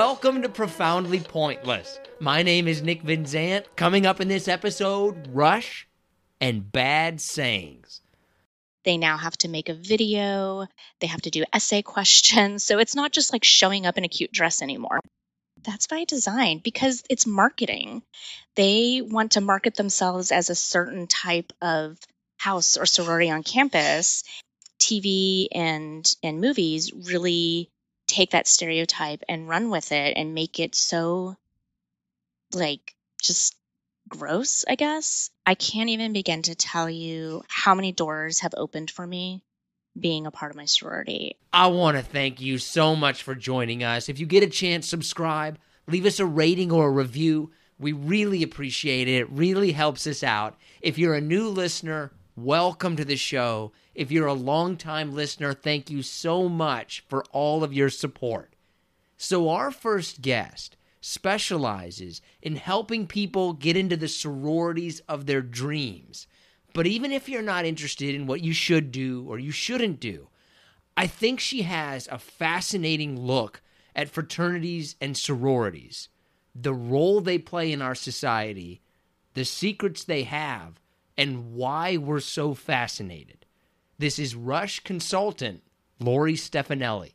Welcome to Profoundly Pointless. My name is Nick Vinzant. Coming up in this episode, Rush and Bad Sayings. They now have to make a video, they have to do essay questions. So it's not just like showing up in a cute dress anymore. That's by design because it's marketing. They want to market themselves as a certain type of house or sorority on campus. TV and and movies really take that stereotype and run with it and make it so like just gross, I guess. I can't even begin to tell you how many doors have opened for me being a part of my sorority. I want to thank you so much for joining us. If you get a chance, subscribe, leave us a rating or a review. We really appreciate it. It really helps us out. If you're a new listener, welcome to the show. If you're a longtime listener, thank you so much for all of your support. So, our first guest specializes in helping people get into the sororities of their dreams. But even if you're not interested in what you should do or you shouldn't do, I think she has a fascinating look at fraternities and sororities, the role they play in our society, the secrets they have, and why we're so fascinated. This is Rush consultant Lorie Stefanelli.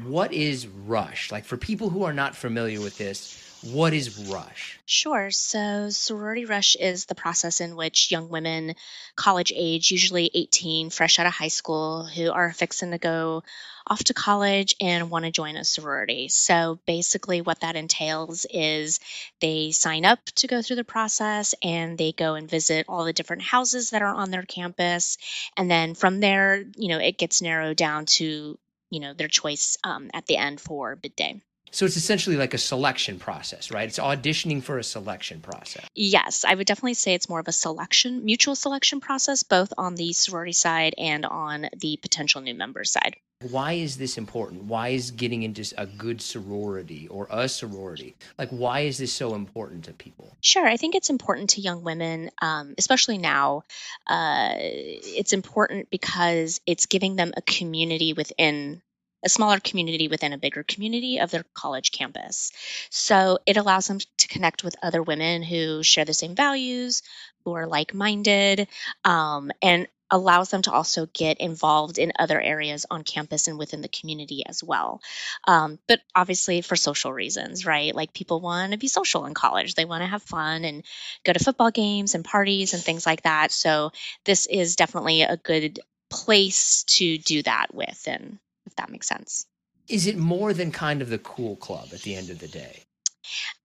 What is Rush? Like for people who are not familiar with this, what is Rush? Sure. So, sorority rush is the process in which young women, college age, usually 18, fresh out of high school, who are fixing to go off to college and want to join a sorority. So, basically, what that entails is they sign up to go through the process and they go and visit all the different houses that are on their campus. And then from there, you know, it gets narrowed down to, you know, their choice um, at the end for bid day. So it's essentially like a selection process, right? It's auditioning for a selection process. Yes, I would definitely say it's more of a selection, mutual selection process, both on the sorority side and on the potential new member side. Why is this important? Why is getting into a good sorority or a sorority? Like, why is this so important to people? Sure, I think it's important to young women, um, especially now. Uh, it's important because it's giving them a community within a smaller community within a bigger community of their college campus. So it allows them to connect with other women who share the same values, who are like minded, um, and allows them to also get involved in other areas on campus and within the community as well. Um, but obviously, for social reasons, right? Like people want to be social in college, they want to have fun and go to football games and parties and things like that. So, this is definitely a good place to do that with and if that makes sense. Is it more than kind of the cool club at the end of the day?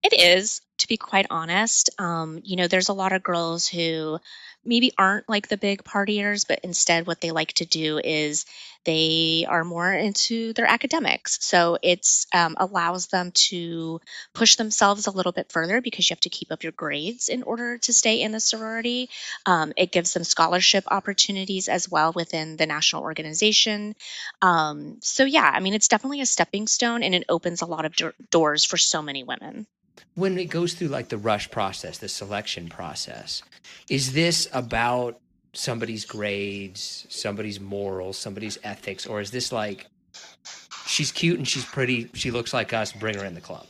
It is, to be quite honest. Um, you know, there's a lot of girls who maybe aren't like the big partiers, but instead what they like to do is they are more into their academics. So it's um, allows them to push themselves a little bit further because you have to keep up your grades in order to stay in the sorority. Um, it gives them scholarship opportunities as well within the national organization. Um, so yeah, I mean, it's definitely a stepping stone and it opens a lot of do- doors for so many women when it goes through like the rush process, the selection process, is this about somebody's grades, somebody's morals, somebody's ethics, or is this like she's cute and she's pretty, she looks like us, bring her in the club?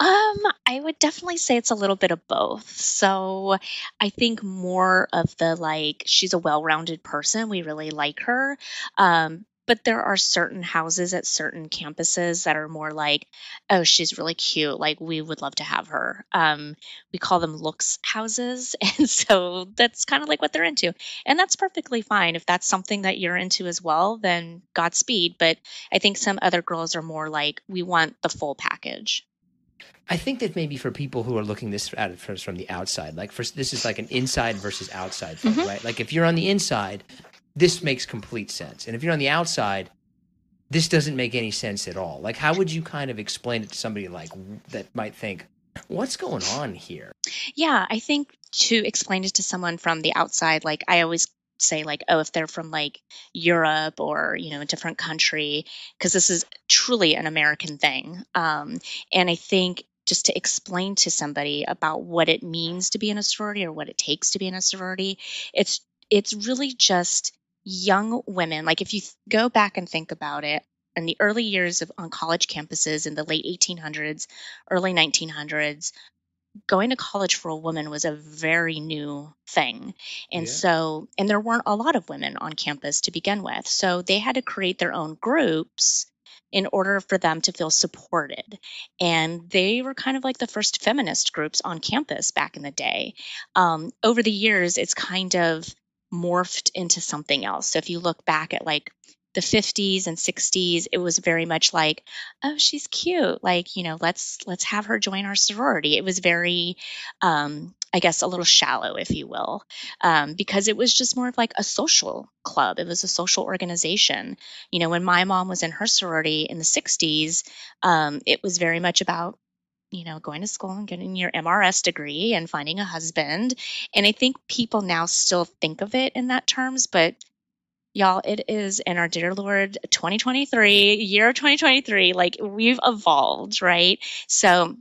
Um, I would definitely say it's a little bit of both. So I think more of the like she's a well-rounded person. We really like her. Um, but there are certain houses at certain campuses that are more like oh she's really cute like we would love to have her um, we call them looks houses and so that's kind of like what they're into and that's perfectly fine if that's something that you're into as well then godspeed but i think some other girls are more like we want the full package I think that maybe for people who are looking this at it from the outside, like for this is like an inside versus outside thing, mm-hmm. right? Like if you're on the inside, this makes complete sense. And if you're on the outside, this doesn't make any sense at all. Like, how would you kind of explain it to somebody like that might think, what's going on here? Yeah, I think to explain it to someone from the outside, like I always say like oh if they're from like europe or you know a different country because this is truly an american thing um, and i think just to explain to somebody about what it means to be in a sorority or what it takes to be in a sorority it's it's really just young women, like if you go back and think about it, in the early years of on college campuses in the late 1800s, early 1900s, going to college for a woman was a very new thing. And Yeah. so, and there weren't a lot of women on campus to begin with. So they had to create their own groups in order for them to feel supported. And they were kind of like the first feminist groups on campus back in the day. Um, over the years, it's kind of morphed into something else. So if you look back at like the 50s and 60s it was very much like oh she's cute. Like you know let's let's have her join our sorority. It was very um i guess a little shallow if you will um, because it was just more of like a social club. It was a social organization. You know when my mom was in her sorority in the 60s um, it was very much about you know going to school and getting your mrs degree and finding a husband and i think people now still think of it in that terms but Y'all, it is in our dear Lord 2023, year of 2023, like we've evolved, right? So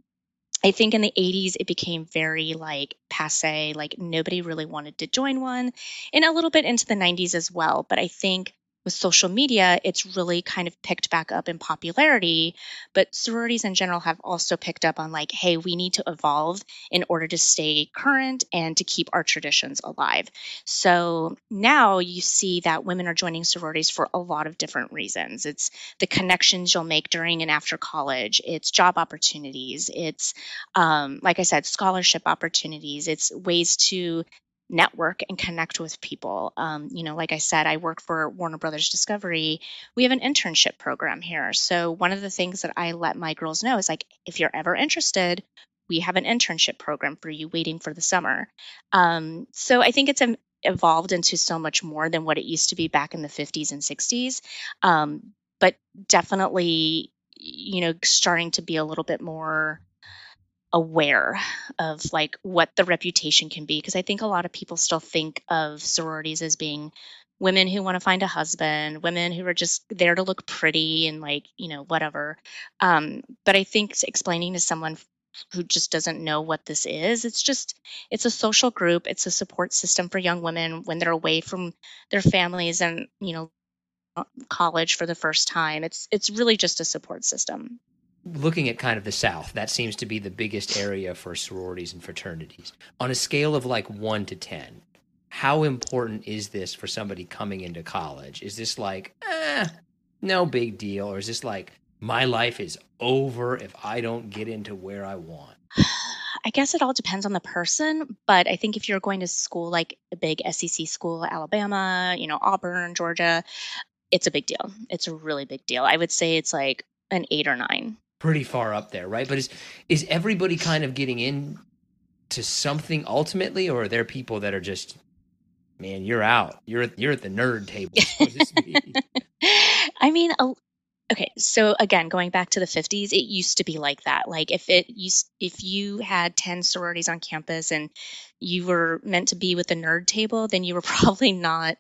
I think in the 80s it became very like passe, like nobody really wanted to join one, and a little bit into the 90s as well. But I think with social media, it's really kind of picked back up in popularity. But sororities in general have also picked up on like, hey, we need to evolve in order to stay current and to keep our traditions alive. So now you see that women are joining sororities for a lot of different reasons. It's the connections you'll make during and after college, it's job opportunities, it's, um, like I said, scholarship opportunities, it's ways to network and connect with people. Um, you know, like I said, I work for Warner Brothers Discovery. We have an internship program here. So one of the things that I let my girls know is like, if you're ever interested, we have an internship program for you waiting for the summer. Um, so I think it's um, evolved into so much more than what it used to be back in the 50s and 60s. Um, but definitely, you know, starting to be a little bit more aware of like what the reputation can be because I think a lot of people still think of sororities as being women who want to find a husband, women who are just there to look pretty and like, you know, whatever. Um, but I think explaining to someone who just doesn't know what this is, it's just it's a social group, it's a support system for young women when they're away from their families and, you know, college for the first time. It's it's really just a support system looking at kind of the South, that seems to be the biggest area for sororities and fraternities. On a scale of like one to 10, how important is this for somebody coming into college? Is this like, eh, no big deal? Or is this like, my life is over if I don't get into where I want? I guess it all depends on the person, but I think if you're going to school like a big SEC school, Alabama, you know, Auburn, Georgia, it's a big deal. It's a really big deal. I would say it's like an eight or nine pretty far up there, right? But is is everybody kind of getting in to something ultimately, or are there people that are just, man, you're out, you're you're at the nerd table? I mean, okay, so again, going back to the 50s, it used to be like that. Like if it used, if you had 10 sororities on campus and you were meant to be with the nerd table, then you were probably not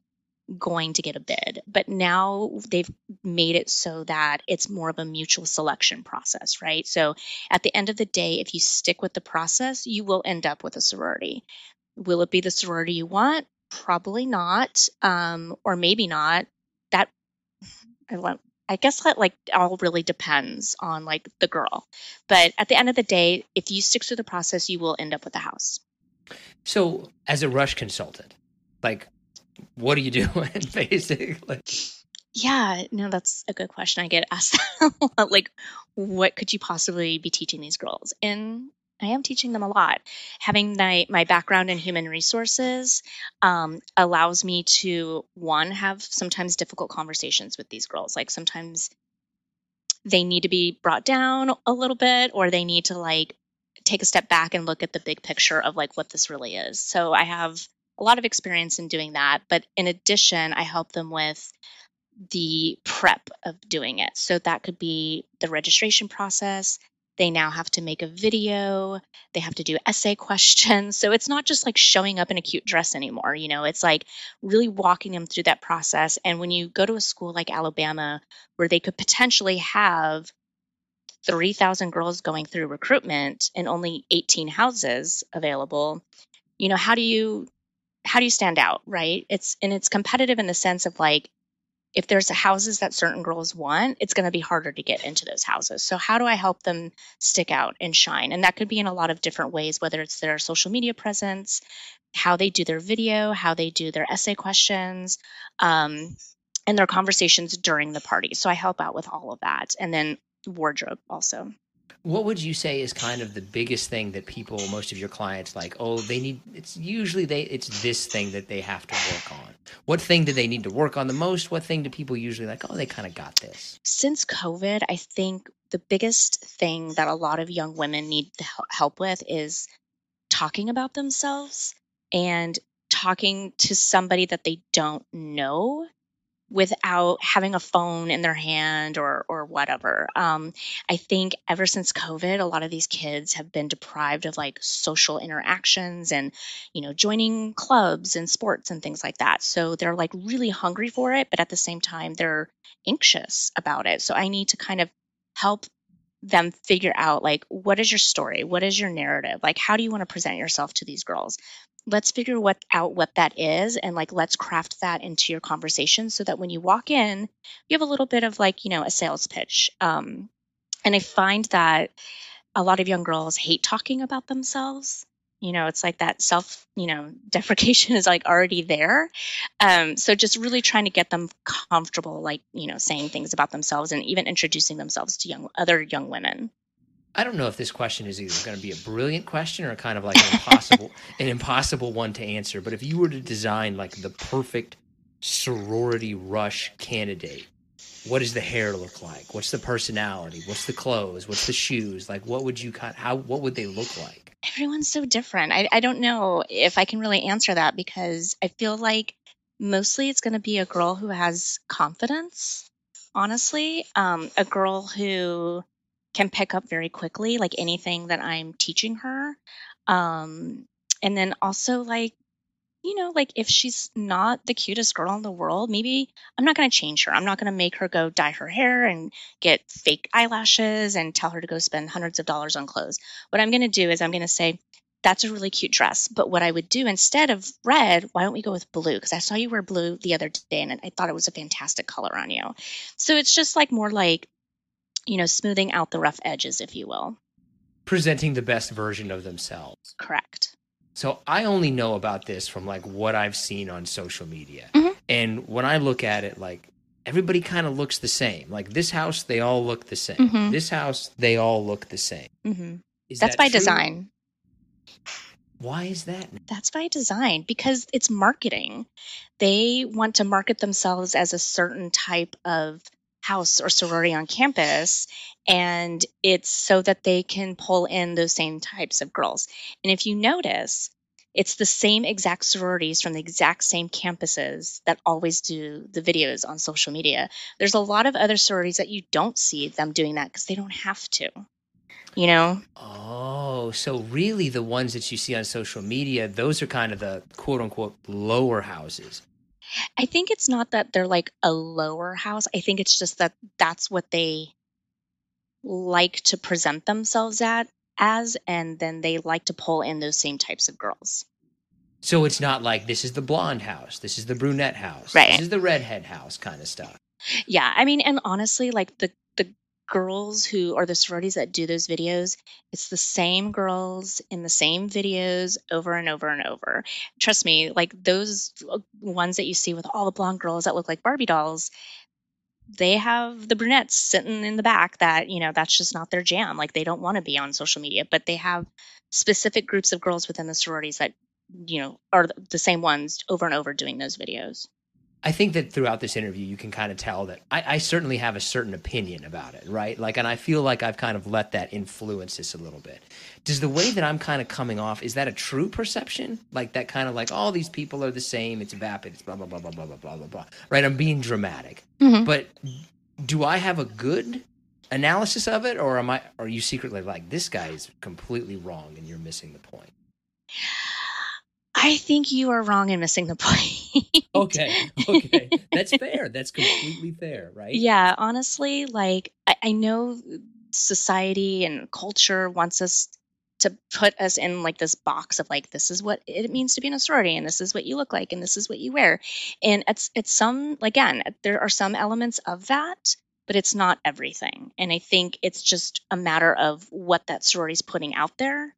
going to get a bid. But now they've made it so that it's more of a mutual selection process, right? So at the end of the day, if you stick with the process, you will end up with a sorority. Will it be the sorority you want? Probably not, um, or maybe not. That I want. I guess that like all really depends on like the girl. But at the end of the day, if you stick through the process, you will end up with a house. So, as a rush consultant, like what are you doing basically? Yeah no that's a good question. I get asked a lot like what could you possibly be teaching these girls? And i am teaching them a lot. Having my, my background in human resources um, allows me to one have sometimes difficult conversations with these girls. Like sometimes they need to be brought down a little bit or they need to like take a step back and look at the big picture of like what this really is. So i have a lot of experience in doing that. But in addition, I help them with the prep of doing it. So that could be the registration process. They now have to make a video. They have to do essay questions. So it's not just like showing up in a cute dress anymore. You know, it's like really walking them through that process. And when you go to a school like Alabama, where they could potentially have 3,000 girls going through recruitment and only 18 houses available, you know, how do you how do you stand out, right? It's and it's competitive in the sense of like if there's houses that certain girls want, it's going to be harder to get into those houses. So, how do I help them stick out and shine? And that could be in a lot of different ways, whether it's their social media presence, how they do their video, how they do their essay questions, um, and their conversations during the party. So, I help out with all of that. And then wardrobe also. What would you say is kind of the biggest thing that people, most of your clients, like? Oh, they need. It's usually they. It's this thing that they have to work on. What thing do they need to work on the most? What thing do people usually like? Oh, they kind of got this. Since COVID, I think the biggest thing that a lot of young women need help with is talking about themselves and talking to somebody that they don't know without having a phone in their hand or or whatever. Um, I think ever since COVID, a lot of these kids have been deprived of like social interactions and you know joining clubs and sports and things like that. So they're like really hungry for it, but at the same time they're anxious about it. So I need to kind of help them figure out like what is your story? What is your narrative? Like how do you want to present yourself to these girls? Let's figure what out what that is and like let's craft that into your conversation so that when you walk in you have a little bit of like you know a sales pitch. Um, and i find that a lot of young girls hate talking about themselves you know it's like that self you know deprecation is like already there um, so just really trying to get them comfortable like you know saying things about themselves and even introducing themselves to young other young women I don't know if this question is either going to be a brilliant question or kind of like an impossible an impossible one to answer. But if you were to design like the perfect sorority rush candidate, what does the hair look like? What's the personality? What's the clothes? What's the shoes? Like what would you kind how what would they look like? Everyone's so different. I, I don't know if I can really answer that because I feel like mostly it's going to be a girl who has confidence honestly um, a girl who can pick up very quickly, like anything that I'm teaching her. Um, and then also, like, you know, like if she's not the cutest girl in the world, maybe I'm not going to change her. I'm not going to make her go dye her hair and get fake eyelashes and tell her to go spend hundreds of dollars on clothes. What I'm going to do is I'm going to say, that's a really cute dress. But what I would do instead of red, why don't we go with blue? Because I saw you wear blue the other day and I thought it was a fantastic color on you. So it's just like more like you know, smoothing out the rough edges, if you will. Presenting the best version of themselves. Correct. So I only know about this from like what I've seen on social media. Mm-hmm. And when I look at it, like everybody kind of looks the same. Like this house, they all look the same. Mm-hmm. This house, they all look the same. Mm-hmm. That's that by true? design. Why is that? That's by design because it's marketing. They want to market themselves as a certain type of house or sorority on campus and it's so that they can pull in those same types of girls. And if you notice it's the same exact sororities from the exact same campuses that always do the videos on social media. There's a lot of other sororities that you don't see them doing that because they don't have to you know? Oh so really the ones that you see on social media those are kind of the quote unquote lower houses I think it's not that they're like a lower house. I think it's just that that's what they like to present themselves at as and then they like to pull in those same types of girls. So it's not like this is the blonde house, this is the brunette house, right. this is the redhead house kind of stuff. Yeah, I mean and honestly like the the girls who are the sororities that do those videos, it's the same girls in the same videos over and over and over. Trust me, like those uh, ones that you see with all the blonde girls that look like Barbie dolls, they have the brunettes sitting in the back that, you know, that's just not their jam. Like they don't want to be on social media, but they have specific groups of girls within the sororities that, you know, are the same ones over and over doing those videos. I think that throughout this interview, you can kind of tell that I, I, certainly have a certain opinion about it, right? Like, and I feel like I've kind of let that influence this a little bit. Does the way that I'm kind of coming off is that a true perception? Like that kind of like all these people are the same. It's vapid. It's blah blah blah blah blah blah blah blah blah. Right? I'm being dramatic, mm-hmm. but do I have a good analysis of it, or am I? Are you secretly like this guy is completely wrong and you're missing the point? I think you are wrong in missing the point. okay. Okay. That's fair. That's completely fair, right? Yeah. Honestly, like, I, I know society and culture wants us to put us in like this box of like this is what it means to be in a sorority and this is what you look like and this is what you wear and it's it's some again there are some elements of that but it's not everything and i think it's just a matter of what that sorority is putting out there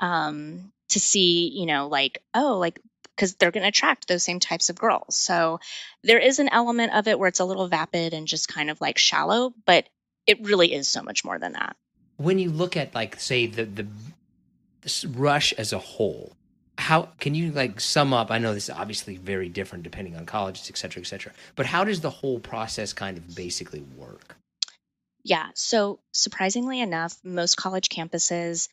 um, to see you know like oh like because they're going to attract those same types of girls. So there is an element of it where it's a little vapid and just kind of like shallow but it really is so much more than that. When you look at like say the the rush as a whole how can you like sum up i know this is obviously very different depending on colleges et cetera et cetera but how does the whole process kind of basically work? Yeah so surprisingly enough most college campuses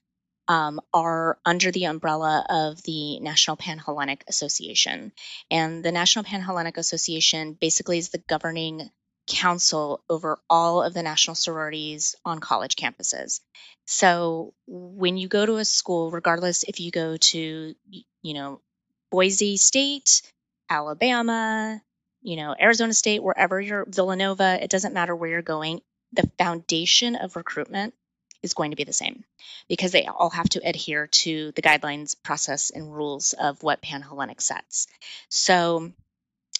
um, are under the umbrella of the National Panhellenic Association. And the National Panhellenic Association basically is the governing council over all of the national sororities on college campuses. So when you go to a school, regardless if you go to, you know, Boise State, Alabama, you know, Arizona State, wherever you're, Villanova, it doesn't matter where you're going. The foundation of recruitment is going to be the same because they all have to adhere to the guidelines, process, and rules of what Panhellenic sets. So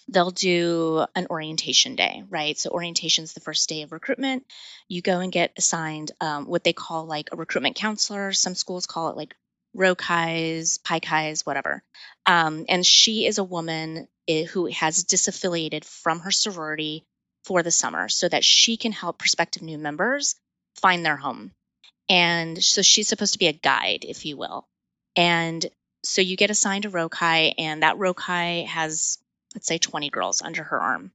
they'll do an orientation day, right? So orientation is the first day of recruitment. You go and get assigned um, what they call like a recruitment counselor. Some schools call it like Rho Chis, Pi Chis, whatever. Um, and she is a woman eh, who has disaffiliated from her sorority for the summer so that she can help prospective new members find their home. And so she's supposed to be a guide, if you will. And so you get assigned a Rho Chi, and that Rho Chi has let's say 20 girls under her arm.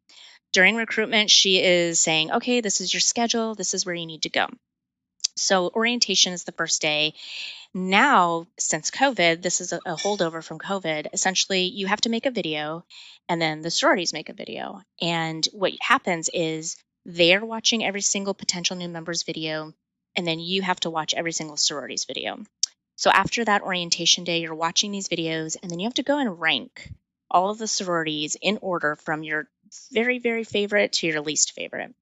During recruitment, she is saying, okay, this is your schedule, this is where you need to go. So, orientation is the first day. Now, since COVID, this is a, a, holdover from COVID. Essentially, you have to make a video, and then the sororities make a video. And what happens is they're watching every single potential new member's video, and then you have to watch every single sorority's video. So, after that orientation day, you're watching these videos, and then you have to go and rank all of the sororities in order from your very, very favorite to your least favorite.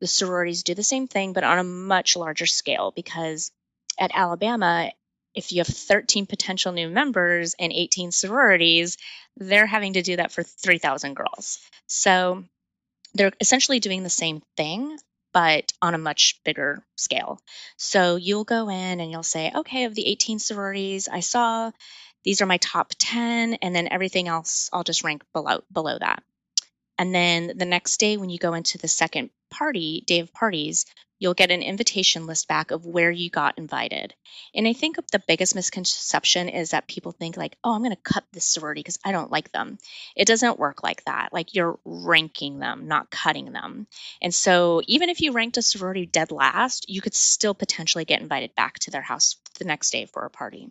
The sororities do the same thing, but on a much larger scale because at Alabama, if you have 13 potential new members and 18 sororities, they're having to do that for 3,000 girls. So they're essentially doing the same thing, but on a much bigger scale. So you'll go in and you'll say, okay, of the 18 sororities, I saw these are my top 10 and then everything else I'll just rank below below that. And then the next day when you go into the second party, day of parties, you'll get an invitation list back of where you got invited. And I think the biggest misconception is that people think like, "Oh, I'm going to cut this sorority because I don't like them." It doesn't work like that. Like you're ranking them, not cutting them. And so even if you ranked a sorority dead last, you could still potentially get invited back to their house the next day for a party.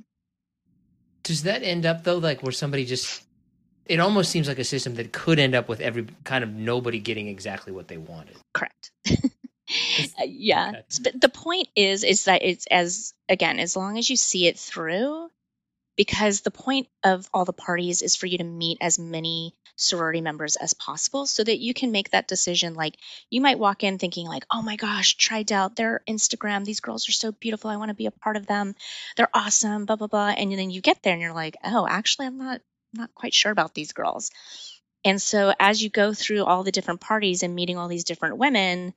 Does that end up though, like where somebody just? It almost seems like a system that could end up with every kind of nobody getting exactly what they wanted. Correct. uh, yeah, okay. but the point is, is that it's as again, as long as you see it through, because the point of all the parties is for you to meet as many sorority members as possible so that you can make that decision. Like you might walk in thinking like oh my gosh tried out their instagram these girls are so beautiful i want to be a part of them. They're awesome blah blah blah. And then you get there and you're like oh actually i'm not not quite sure about these girls. And so as you go through all the different parties and meeting all these different women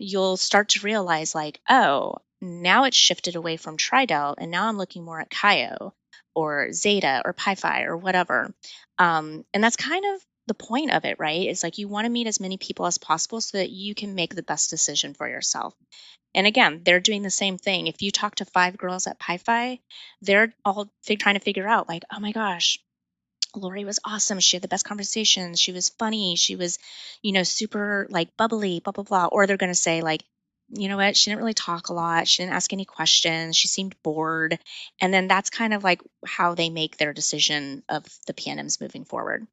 you'll start to realize like oh now it's shifted away from Tri-Delt and now I'm looking more at Chi-O or Zeta or Pi Phi or whatever. Um, and that's kind of the point of it, right? It's like you want to meet as many people as possible so that you can make the best decision for yourself. And again, they're doing the same thing. If you talk to five girls at Pi Phi, they're all trying to figure out, like, oh my gosh, Lorie was awesome. She had the best conversations. She was funny. She was, you know, super like bubbly, blah, blah, blah. Or they're going to say, like, you know what, she didn't really talk a lot. She didn't ask any questions. She seemed bored. And then that's kind of like how they make their decision of the PNMs moving forward.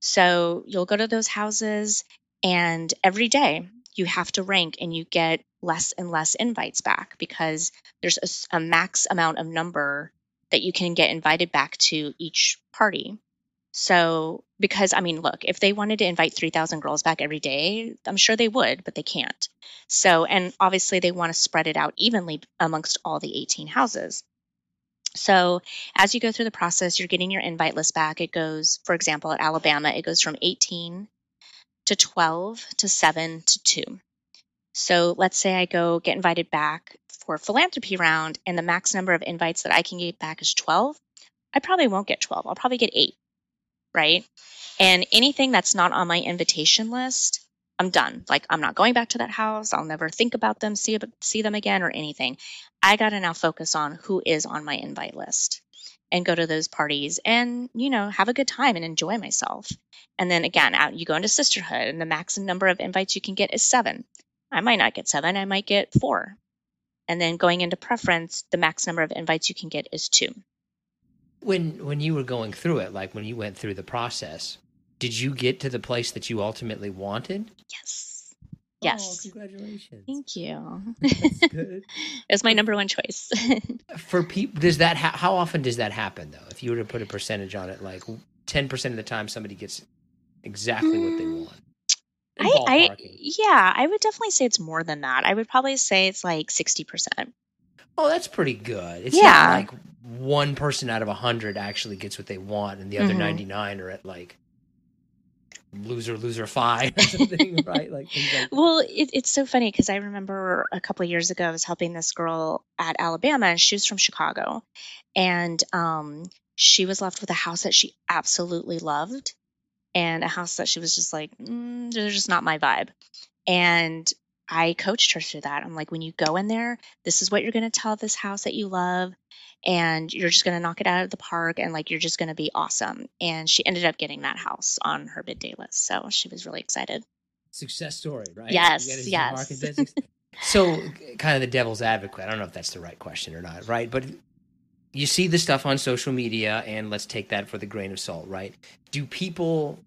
So you'll go to those houses, and every day you have to rank and you get less and less invites back because there's a, a max amount of number that you can get invited back to each party. So, because I mean, look, if they wanted to invite 3,000 girls back every day, I'm sure they would, but they can't. So, and obviously they want to spread it out evenly amongst all the 18 houses. So, as you go through the process, you're getting your invite list back. It goes, for example, at Alabama, it goes from 18 to 12 to 7 to 2. So, let's say I go get invited back for philanthropy round and the max number of invites that I can get back is 12. I probably won't get 12. I'll probably get 8, right? And anything that's not on my invitation list, I'm done. Like I'm not going back to that house. I'll never think about them, see see them again or anything. I got to now focus on who is on my invite list and go to those parties and you know have a good time and enjoy myself. And then again, out you go into sisterhood and the maximum number of invites you can get is 7. I might not get 7, I might get 4. And then going into preference, the max number of invites you can get is 2. When when you were going through it, like when you went through the process, did you get to the place that you ultimately wanted? Yes. Oh, Yes. congratulations. Thank you. That's good. it was my number one choice. For people, does that ha- how often does that happen though? If you were to put a percentage on it, like ten percent of the time, somebody gets exactly what they Mm, want. I, I, yeah, I would definitely say it's more than that. I would probably say it's like 60%. Oh, that's pretty good. It's Yeah. not like one person out of a hundred actually gets what they want, and the other Mhm. ninety nine are at like loser loser five or something, right? Like like Well, it, it's so funny because I remember a couple of years ago, I was helping this girl at Alabama, and she was from Chicago. And um, she was left with a house that she absolutely loved, and a house that she was just like, mm, they're just not my vibe. And I coached her through that. I'm like, when you go in there, this is what you're going to tell this house that you love, and you're just going to knock it out of the park, and like, you're just going to be awesome. And she ended up getting that house on her bid day list. So she was really excited. success story, right? Yes, yes. market that suc- so, kind of the devil's advocate. I don't know if that's the right question or not, right? But you see the stuff on social media, and let's take that for the grain of salt, right? Do people,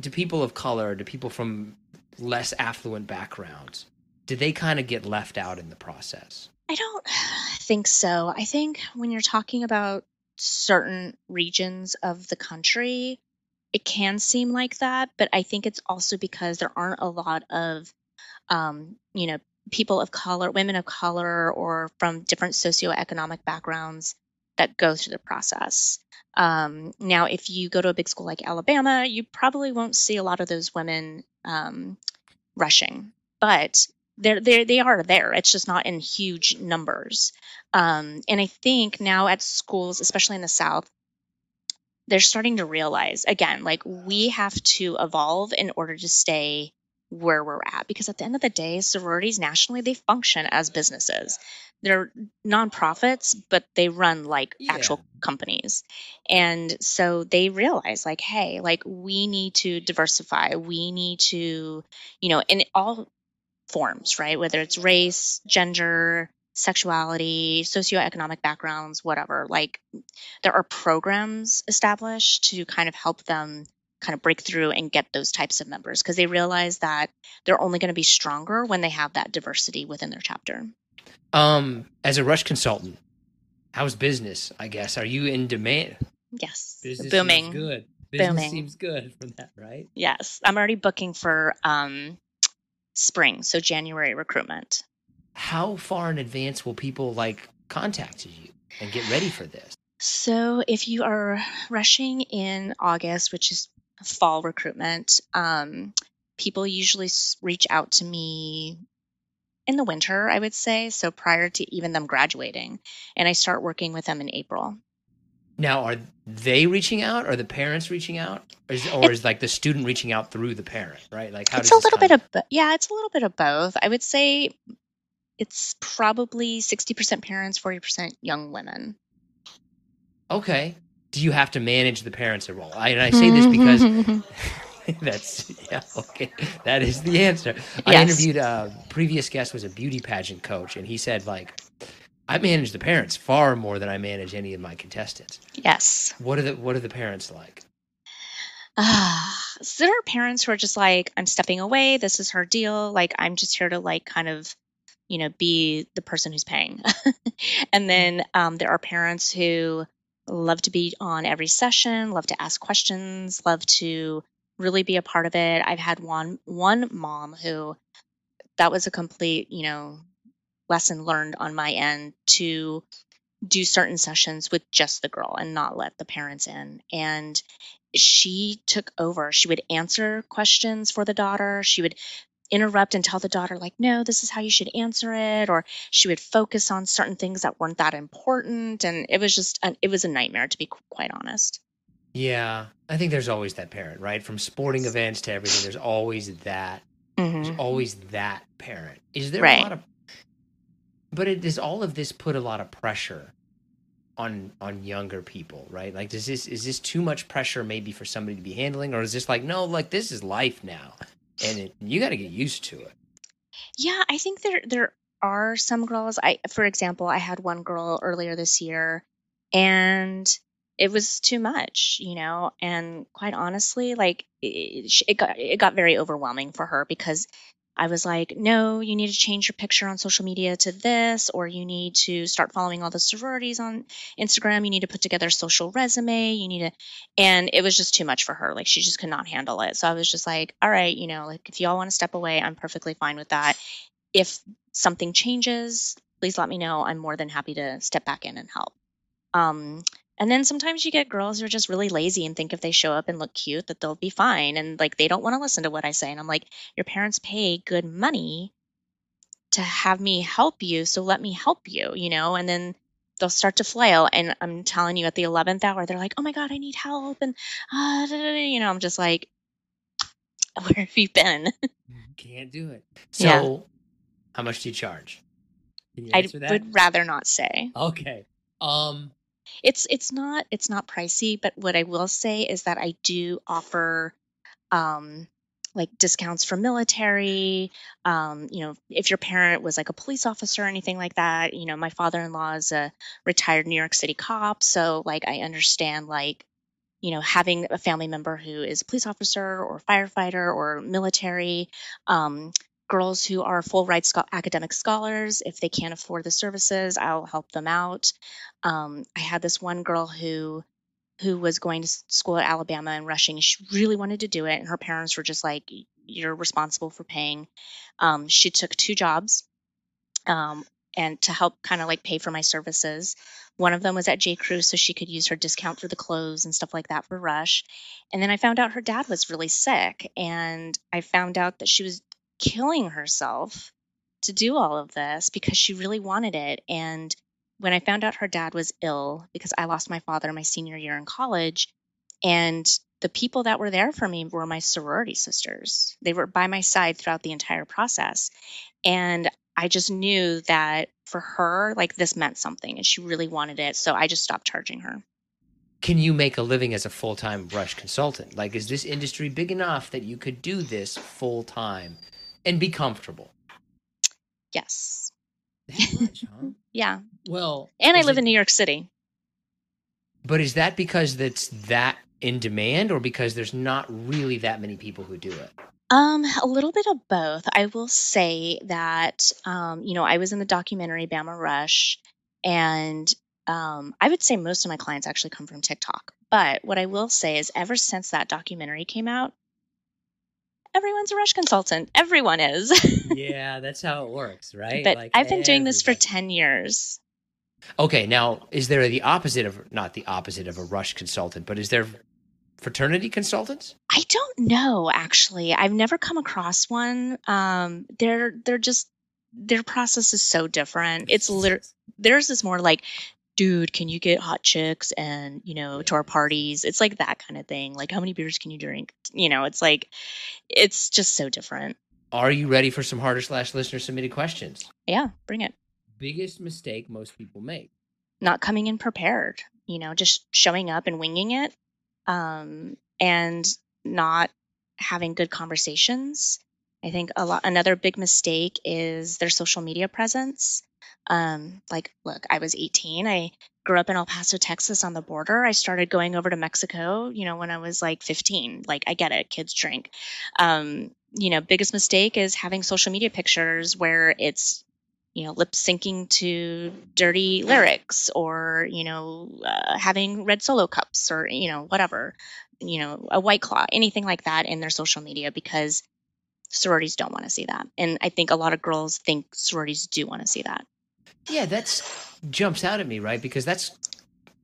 do people of color, do people from less affluent backgrounds, do they kind of get left out in the process? I don't think so. I think when you're talking about certain regions of the country, it can seem like that, but I think it's also because there aren't a lot of, um, you know, people of color, women of color, or from different socioeconomic backgrounds that go through the process. Um, now, if you go to a big school like Alabama, you probably won't see a lot of those women um, rushing, but they're, they're they are there. It's just not in huge numbers. Um, and I think now at schools, especially in the South, they're starting to realize again, like we have to evolve in order to stay where we're at. Because at the end of the day, sororities nationally they function as businesses. They're nonprofits, but they run like Yeah. actual companies. And so they realize like, hey, like we need to diversify. We need to, you know, and all forms, right? Whether it's race, gender, sexuality, socioeconomic backgrounds, whatever. Like there are programs established to kind of help them kind of break through and get those types of members because they realize that they're only going to be stronger when they have that diversity within their chapter. Um, as a rush consultant, how's business? I guess are you in demand? Yes. Business Booming. seems good. Business Booming. seems good from that, right? Yes. I'm already booking for um spring, so January recruitment. How far in advance will people like contact you and get ready for this? So if you are rushing in August, which is fall recruitment, um, people usually reach out to me in the winter, I would say, so prior to even them graduating, and I start working with them in April. Now, are they reaching out, or the parents reaching out, or is, or is like the student reaching out through the parent, right? Like how it's a little bit of yeah, it's a little bit of both. I would say it's probably 60% parents, 40% young women. Okay. Do you have to manage the parents' role? I, and I say this because mm-hmm. that's yeah okay. That is the answer. I interviewed a previous guest who was a beauty pageant coach, and he said like, I manage the parents far more than I manage any of my contestants. yes. What are the What are the parents like? Ah, so there are parents who are just like, I'm stepping away. This is her deal. Like, I'm just here to like kind of, you know, be the person who's paying. and then um, there are parents who love to be on every session, love to ask questions, love to really be a part of it. I've had one one mom who that was a complete, you know, lesson learned on my end to do certain sessions with just the girl and not let the parents in. And she took over. She would answer questions for the daughter. She would interrupt and tell the daughter like no this is how you should answer it or she would focus on certain things that weren't that important and it was just it was a nightmare to be quite honest yeah i think there's always that parent right from sporting events to everything there's always that mm-hmm. there's always that parent is there right. a lot of but it does all of this put a lot of pressure on on younger people right? Like does this is this too much pressure maybe for somebody to be handling or is this like no like this is life now and it, you got to get used to it? Yeah i think there there are some girls. I for example i had one girl earlier this year and it was too much you know? And quite honestly like it, it got it got very overwhelming for her because I was like, no, you need to change your picture on social media to this, or you need to start following all the sororities on Instagram. You need to put together a social resume. You need to, and it was just too much for her. Like she just could not handle it. So I was just like, all right, you know, like if y'all want to step away, I'm perfectly fine with that. If something changes, please let me know. I'm more than happy to step back in and help. Um, and then sometimes you get girls who are just really lazy and think if they show up and look cute that they'll be fine and like they don't want to listen to what I say. And I'm like, your parents pay good money to have me help you, so let me help you, you know? And then they'll start to flail and I'm telling you at the 11th hour they're like, "Oh my god, I need help." And uh, you know, I'm just like, "Where have you been?" Can't do it. So, yeah. how much do you charge? You I would rather not say. Okay. Um it's it's not it's not pricey, but what I will say is that I do offer um like discounts for military um, you know if your parent was like a police officer or anything like that you know my father-in-law is a retired new york city cop so like i understand like you know having a family member who is a police officer or firefighter or military um, girls who are full ride academic scholars. If they can't afford the services, I'll help them out. Um, I had this one girl who who was going to school at Alabama and rushing. She really wanted to do it, and her parents were just like, "You're responsible for paying." Um, she took two jobs, um, and to help kind of like pay for my services. One of them was at J. Crew, so she could use her discount for the clothes and stuff like that for Rush. And then I found out her dad was really sick, and I found out that she was killing herself to do all of this because she really wanted it. And when I found out her dad was ill, because I lost my father my senior year in college, and the people that were there for me were my sorority sisters. They were by my side throughout the entire process. And I just knew that for her, like this meant something and she really wanted it. So I just stopped charging her. Can you make a living as a full time rush consultant? Like, is this industry big enough that you could do this full time and be comfortable. Yes. Much, huh? yeah. Well, and I live it, in New York City. But is that because that's that in demand or because there's not really that many people who do it? Um, a little bit of both. I will say that um, you know, I was in the documentary Bama Rush and um, I would say most of my clients actually come from TikTok. But what I will say is ever since that documentary came out, everyone's a rush consultant. Everyone is. yeah, that's how it works, right? But like I've been doing this for 10 years. Okay, now is there the opposite of not the opposite of a rush consultant, but is there fraternity consultants? I don't know actually. I've never come across one. Um they're they're just their process is so different. It's literally theirs is more like dude, can you get hot chicks and, you know, to our parties? It's like that kind of thing. Like, how many beers can you drink? You know, it's like, it's just so different. Are you ready for some harder slash listener submitted questions? Yeah, bring it. Biggest mistake most people make? Not coming in prepared, you know, just showing up and winging it um, and not having good conversations. I think a lot another big mistake is their social media presence. Um, like, look, I was 18. I grew up in El Paso, Texas on the border. I started going over to Mexico, you know, when I was like 15. Like, I get it, kids drink. Um, you know, biggest mistake is having social media pictures where it's, you know, lip syncing to dirty lyrics or, you know, uh, having red solo cups or, you know, whatever, you know, a white claw, anything like that in their social media because sororities don't want to see that. And I think a lot of girls think sororities do want to see that. Yeah, that's jumps out at me, right? Because that's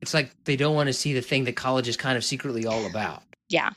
it's like they don't want to see the thing that college is kind of secretly all about. Yeah.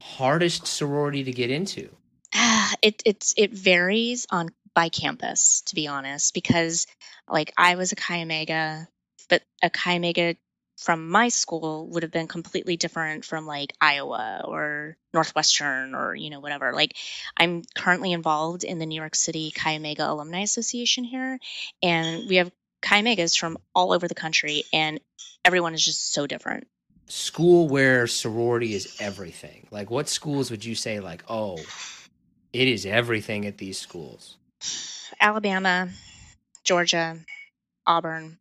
Hardest sorority to get into. it it's it varies on by campus, to be honest, because like I was a Chi Omega, but a Chi Omega from my school would have been completely different from like Iowa or Northwestern or you know whatever. Like I'm currently involved in the New York City Chi Omega Alumni Association here, and we have Chi Omegas from all over the country, and everyone is just so different. School where sorority is everything. Like what schools would you say like, oh, it is everything at these schools? Alabama, Georgia, Auburn,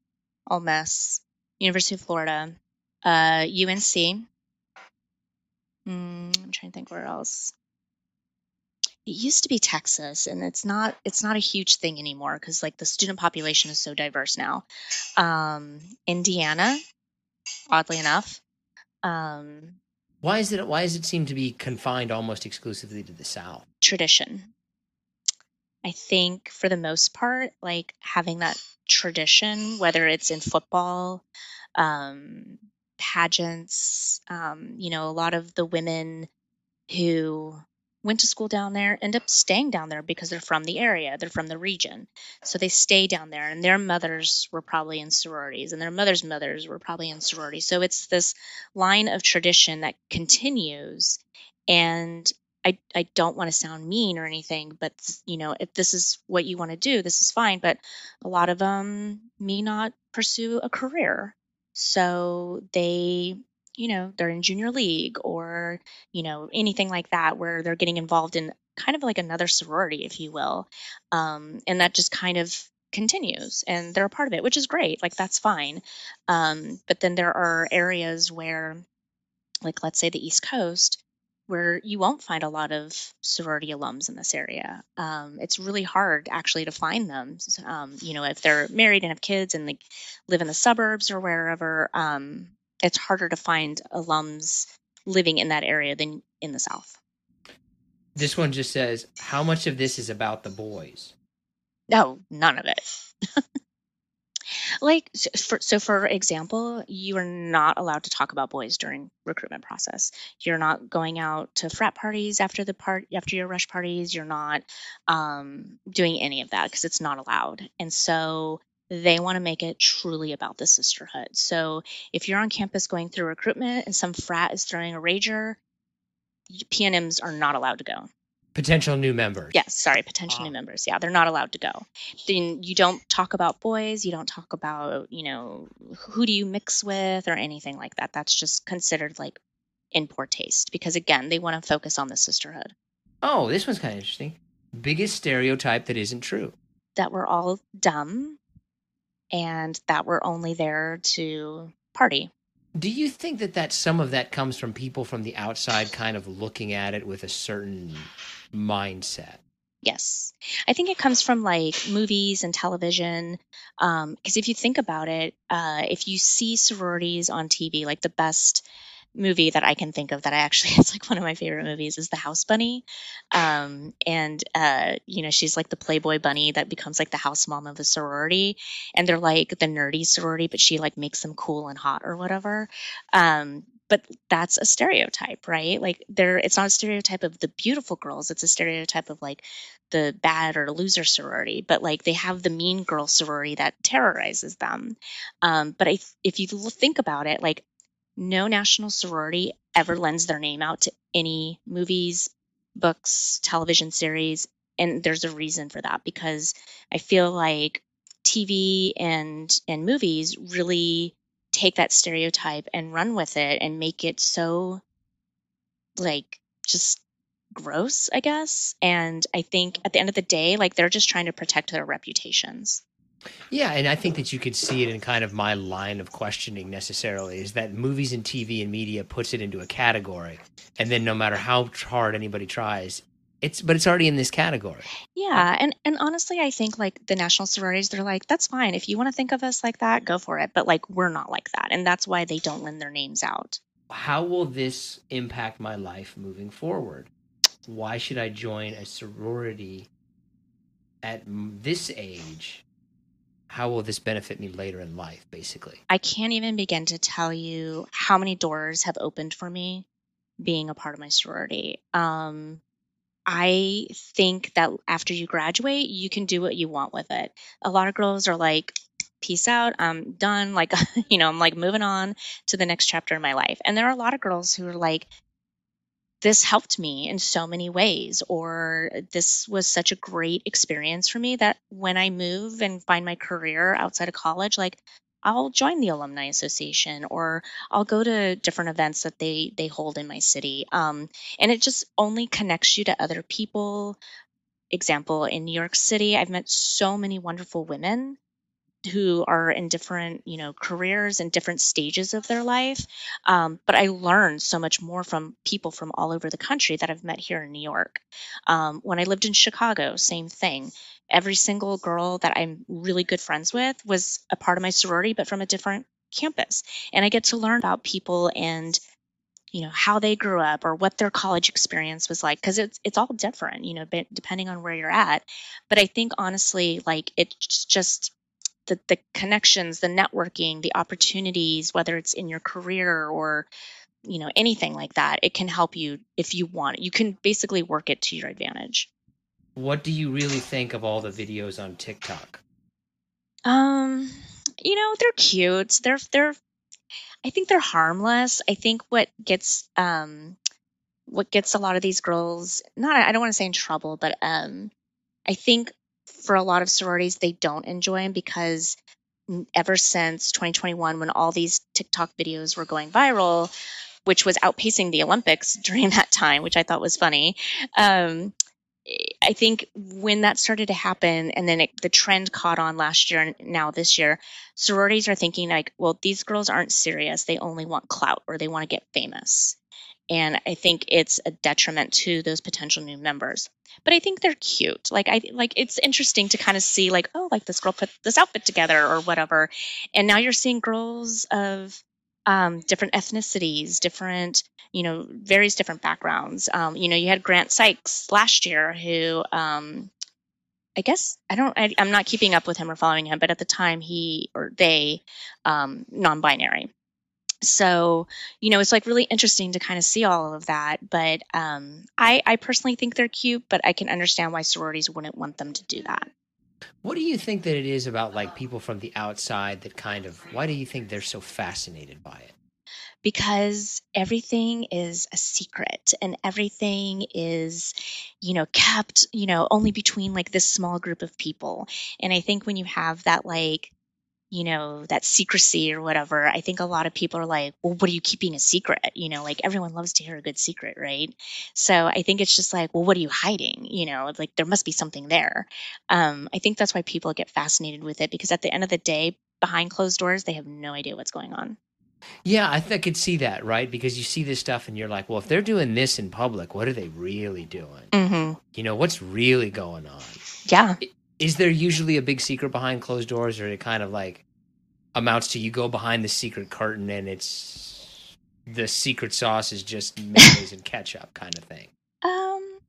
Ole Miss, University of Florida, uh, UNC. Mm, I'm trying to think where else. It used to be Texas, and it's not. It's not a huge thing anymore because like the student population is so diverse now. Um, Indiana, oddly enough. Um, why is it? Why does it seem to be confined almost exclusively to the South? Tradition. I think for the most part, like having that tradition, whether it's in football, um, pageants, um, you know, a lot of the women who went to school down there end up staying down there because they're from the area, they're from the region. So they stay down there, and their mothers were probably in sororities, and their mothers' mothers were probably in sororities. So it's this line of tradition that continues. And I, I don't want to sound mean or anything, but you know, if this is what you want to do, this is fine. But a lot of them may not pursue a career. So they, you know, they're in junior league or, you know, anything like that where they're getting involved in kind of like another sorority, if you will. Um, and that just kind of continues and they're a part of it, which is great. Like that's fine. Um, but then there are areas where, like, let's say the East Coast, where you won't find a lot of sorority alums in this area. Um, it's really hard actually to find them. Um, you know, if they're married and have kids and they live in the suburbs or wherever, um, it's harder to find alums living in that area than in the South. This one just says, How much of this is about the boys? No, none of it. Like, for, so for example, you are not allowed to talk about boys during recruitment process. You're not going out to frat parties after the part after your rush parties. You're not um, doing any of that because it's not allowed. And so they want to make it truly about the sisterhood. So if you're on campus going through recruitment and some frat is throwing a rager, PNMs are not allowed to go potential new members. Yes, sorry, potential wow. new ah. members. Yeah, they're not allowed to go. Then you don't talk about boys, you don't talk about, you know, who do you mix with or anything like that. That's just considered like in poor taste because again, they want to focus on the sisterhood. Oh, this one's kind of interesting. Biggest stereotype that isn't true. That we're all dumb and that we're only there to party. Do you think that that some of that comes from people from the outside kind of looking at it with a certain mindset? Yes. I think it comes from like movies and television. Um, because um, if you think about it, uh, if you see sororities on TV, like the best movie that I can think of that I actually it's like one of my favorite movies is The House Bunny. Um, and uh, you know, she's like the Playboy bunny that becomes like the house mom of the sorority. And they're like the nerdy sorority, but she like makes them cool and hot or whatever. Um, but that's a stereotype, right? Like there it's not a stereotype of the beautiful girls, it's a stereotype of like the bad or loser sorority, but like they have the mean girl sorority that terrorizes them. Um, but I, if you think about it, like no national sorority ever lends their name out to any movies, books, television series. And there's a reason for that because I feel like TV and and movies really take that stereotype and run with it and make it so like just gross, I guess. And I think at the end of the day, like they're just trying to protect their reputations. Yeah, and I think that you could see it in kind of my line of questioning necessarily is that movies and TV and media puts it into a category, and then no matter how hard anybody tries, it's but it's already in this category. Yeah, and and honestly, I think like the national sororities, they're like, that's fine if you want to think of us like that, go for it. But like we're not like that, and that's why they don't lend their names out. How will this impact my life moving forward? Why should I join a sorority at this age how will this benefit me later in life, basically? I can't even begin to tell you how many doors have opened for me being a part of my sorority. Um, I think that after you graduate, you can do what you want with it. A lot of girls are like, peace out, I'm done. Like, you know, I'm like moving on to the next chapter in my life. And there are a lot of girls who are like, this helped me in so many ways, or this was such a great experience for me that when I move and find my career outside of college, like I'll join the alumni association or I'll go to different events that they they hold in my city. Um, and it just only connects you to other people. Example in New York City, I've met so many wonderful women who are in different you know careers and different stages of their life um, but i learned so much more from people from all over the country that i've met here in new york. Um, when i lived in chicago same thing. Every single girl that i'm really good friends with was a part of my sorority but from a different campus. And i get to learn about people and you know how they grew up or what their college experience was like because it's it's all different you know depending on where you're at. But i think honestly like it's just the, the connections, the networking, the opportunities, whether it's in your career or you know anything like that, it can help you if you want it. You can basically work it to your advantage. What do you really think of all the videos on TikTok? Um, you know, they're cute. They're they're I think they're harmless. I think what gets um what gets a lot of these girls not I don't want to say in trouble, but um I think for a lot of sororities, they don't enjoy them because ever since 2021, when all these TikTok videos were going viral, which was outpacing the Olympics during that time, which I thought was funny. Um, I think when that started to happen, and then it, the trend caught on last year and now this year, sororities are thinking like, well, these girls aren't serious. They only want clout or they want to get famous and I think it's a detriment to those potential new members. But I think they're cute. Like I like it's interesting to kind of see like oh like this girl put this outfit together or whatever, and now you're seeing girls of um, different ethnicities, different you know various different backgrounds. Um, you know you had Grant Sikes last year who um, I guess I don't. I, am not keeping up with him or following him, but at the time he or they um, non-binary, so you know it's like really interesting to kind of see all of that but um, I, I personally think they're cute but i can understand why sororities wouldn't want them to do that. What do you think that it is about like people from the outside that kind of why do you think they're so fascinated by it? Because everything is a secret and everything is you know kept you know only between like this small group of people and i think when you have that like you know, that secrecy or whatever, I think a lot of people are like, well, what are you keeping a secret? You know, like everyone loves to hear a good secret, right? So I think it's just like, well, what are you hiding? You know, like there must be something there. Um, I think that's why people get fascinated with it because at the end of the day, behind closed doors, they have no idea what's going on. Yeah, I, I could see that, right? Because you see this stuff and you're like, well, if they're doing this in public, what are they really doing? Mm-hmm. You know, what's really going on? Yeah. Is there usually a big secret behind closed doors, or it kind of like amounts to you go behind the secret curtain and it's the secret sauce is just mayonnaise and ketchup kind of thing? Um,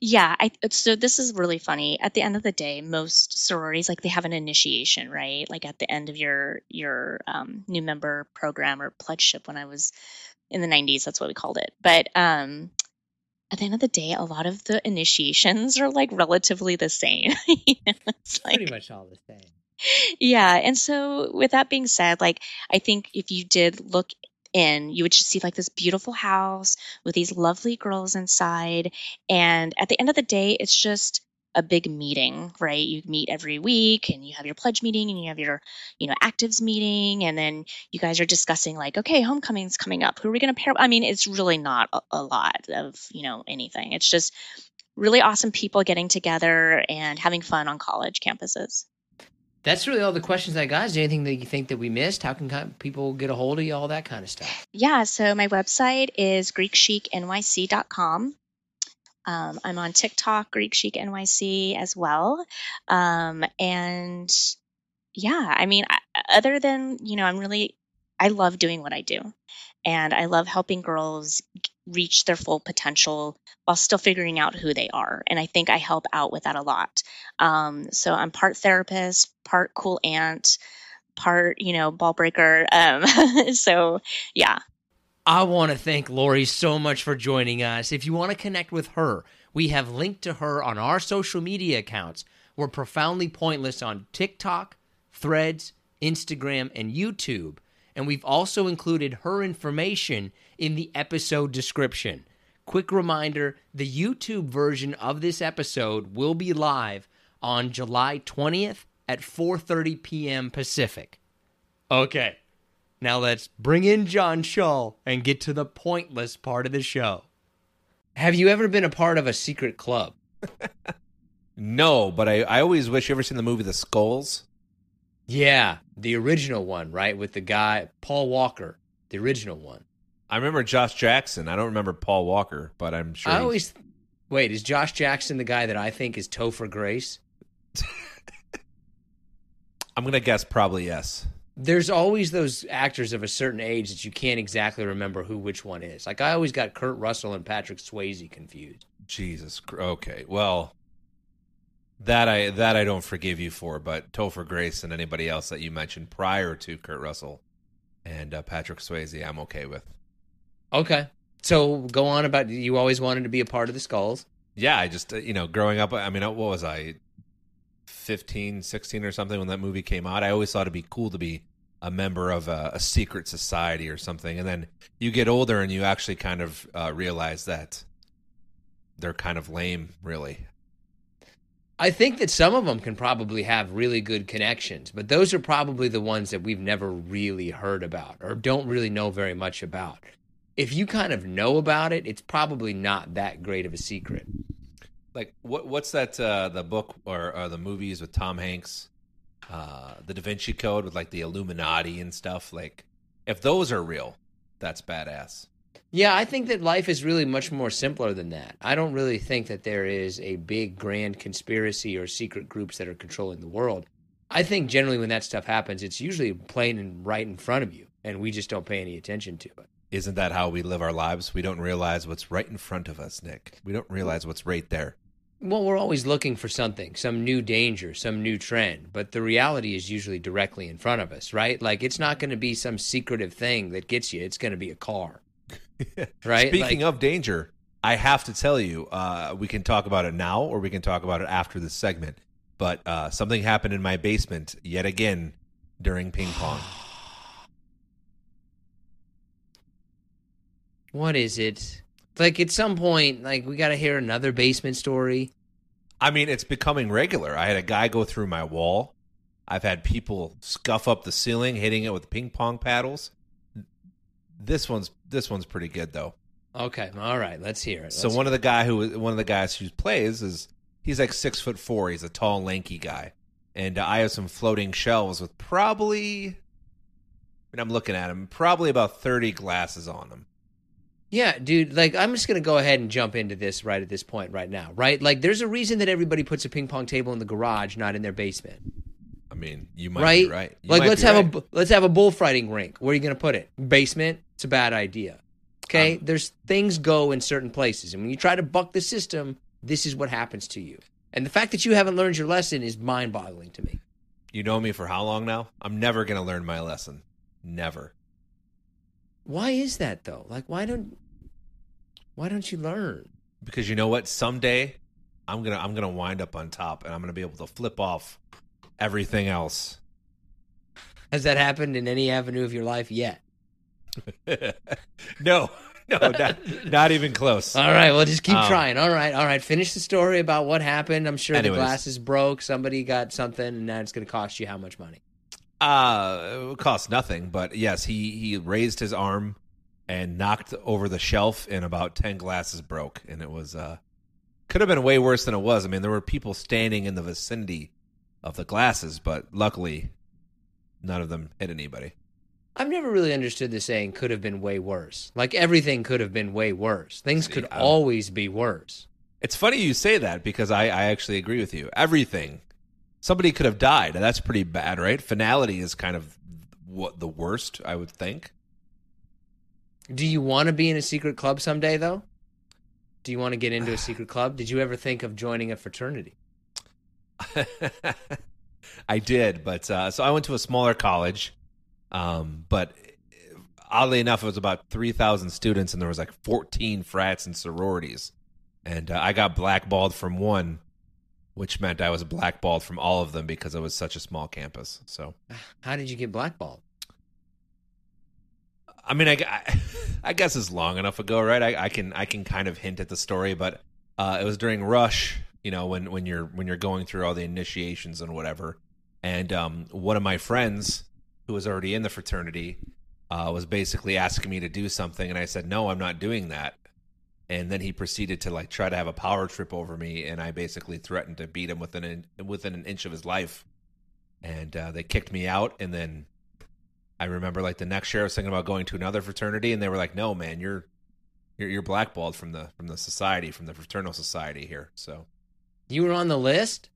yeah. I so this is really funny. At the end of the day, most sororities like they have an initiation, right? Like at the end of your your um, new member program or pledgeship. When I was in the '90s, that's what we called it. But um, at the end of the day, a lot of the initiations are like relatively the same. it's like, pretty much all the same. Yeah. And so, with that being said, like, I think if you did look in, you would just see like this beautiful house with these lovely girls inside. And at the end of the day, it's just a big meeting, right? You meet every week and you have your pledge meeting and you have your, you know, actives meeting. And then you guys are discussing like, okay, homecoming's coming up. Who are we going to pair? I mean, it's really not a, a lot of, you know, anything. It's just really awesome people getting together and having fun on college campuses. That's really all the questions I got. Is there anything that you think that we missed? How can people get a hold of you? All that kind of stuff. Yeah. So my website is GreekChicNYC.com. Um, I'm on TikTok, Greek Chic NYC as well. Um, and yeah, I mean, other than, you know, I'm really, I love doing what I do. And I love helping girls reach their full potential while still figuring out who they are. And I think I help out with that a lot. Um, so I'm part therapist, part cool aunt, part, you know, ball breaker. Um, so yeah. I want to thank Lorie so much for joining us. If you want to connect with her, we have linked to her on our social media accounts. We're profoundly pointless on TikTok, Threads, Instagram, and YouTube. And we've also included her information in the episode description. Quick reminder the YouTube version of this episode will be live on July 20th at 4:30 p.m. Pacific. Okay. Now let's bring in John Shaw and get to the pointless part of the show. Have you ever been a part of a secret club? no, but I, I always wish you ever seen the movie The Skulls? Yeah, the original one, right? With the guy Paul Walker, the original one. I remember Josh Jackson. I don't remember Paul Walker, but I'm sure. I always wait. Is Josh Jackson the guy that I think is Topher Grace? I'm gonna guess probably yes. There's always those actors of a certain age that you can't exactly remember who which one is. Like I always got Kurt Russell and Patrick Swayze confused. Jesus. Okay. Well, that I that I don't forgive you for, but Topher Grace and anybody else that you mentioned prior to Kurt Russell and uh, Patrick Swayze, I'm okay with. Okay, so go on about you always wanted to be a part of the Skulls. Yeah, I just uh, you know growing up, I mean, what was I, 15, 16 or something when that movie came out? I always thought it'd be cool to be a member of a, a secret society or something, and then you get older and you actually kind of uh, realize that they're kind of lame, really. I think that some of them can probably have really good connections, but those are probably the ones that we've never really heard about or don't really know very much about. If you kind of know about it, it's probably not that great of a secret. Like what? What's that? Uh, the book or, or the movies with Tom Hanks, uh, the Da Vinci Code with like the Illuminati and stuff. Like, if those are real, that's badass. Yeah, I think that life is really much more simpler than that. I don't really think that there is a big grand conspiracy or secret groups that are controlling the world. I think generally when that stuff happens, it's usually plain and right in front of you, and we just don't pay any attention to it. Isn't that how we live our lives? We don't realize what's right in front of us, Nick. We don't realize what's right there. Well, we're always looking for something, some new danger, some new trend, but the reality is usually directly in front of us, right? Like it's not going to be some secretive thing that gets you, it's going to be a car. right? Speaking like, of danger, I have to tell you, uh, we can talk about it now or we can talk about it after this segment. But uh, something happened in my basement yet again during ping pong. what is it? Like at some point, like we got to hear another basement story. I mean, it's becoming regular. I had a guy go through my wall. I've had people scuff up the ceiling, hitting it with ping pong paddles. This one's this one's pretty good though. Okay, all right, let's hear it. Let's so one of the guy who one of the guys who plays is he's like six foot four. He's a tall, lanky guy, and uh, I have some floating shelves with probably. I mean, I'm looking at him. Probably about thirty glasses on them. Yeah, dude, like I'm just going to go ahead and jump into this right at this point right now, right? Like there's a reason that everybody puts a ping pong table in the garage, not in their basement. I mean, you might right? be right. You like let's have right. a let's have a bullfighting rink. Where are you going to put it? Basement? It's a bad idea. Okay? Um, There's things go in certain places and when you try to buck the system, this is what happens to you. And the fact that you haven't learned your lesson is mind-boggling to me. You know me for how long now? I'm never going to learn my lesson. Never. Why is that though? Like why don't why don't you learn? Because you know what? Someday I'm gonna I'm gonna wind up on top and I'm gonna be able to flip off everything else. Has that happened in any avenue of your life yet? no, no, not, not, even close. All right, well, just keep um, trying. All right, all right. Finish the story about what happened. I'm sure anyways. the glasses broke. Somebody got something, and now it's going to cost you how much money? Uh, it cost nothing. But yes, he he raised his arm and knocked over the shelf, and about ten glasses broke, and it was uh could have been way worse than it was. I mean, there were people standing in the vicinity of the glasses, but luckily, none of them hit anybody. I've never really understood the saying could have been way worse. Like everything could have been way worse. Things could um, always be worse. It's funny you say that because I, I actually agree with you. Everything. Somebody could have died. That's pretty bad, right? Finality is kind of what the worst, I would think. Do you want to be in a secret club someday, though? Do you want to get into a secret club? Did you ever think of joining a fraternity? I did, but uh, so I went to a smaller college, um, but oddly enough, it was about three thousand students, and there was like fourteen frats and sororities, and uh, I got blackballed from one, which meant I was blackballed from all of them because it was such a small campus. So, How did you get blackballed? I mean, I, I, I guess it's long enough ago, right? I, I can I can kind of hint at the story, but uh, it was during Rush, you know, when when you're when you're going through all the initiations and whatever. And um, one of my friends who was already in the fraternity uh, was basically asking me to do something, and I said, "No, I'm not doing that." And then he proceeded to like try to have a power trip over me, and I basically threatened to beat him within an, within an inch of his life. And uh, they kicked me out, and then I remember like the next year I was thinking about going to another fraternity, and they were like, "No, man, you're you're, you're blackballed from the from the society, from the fraternal society here." So You were on the list?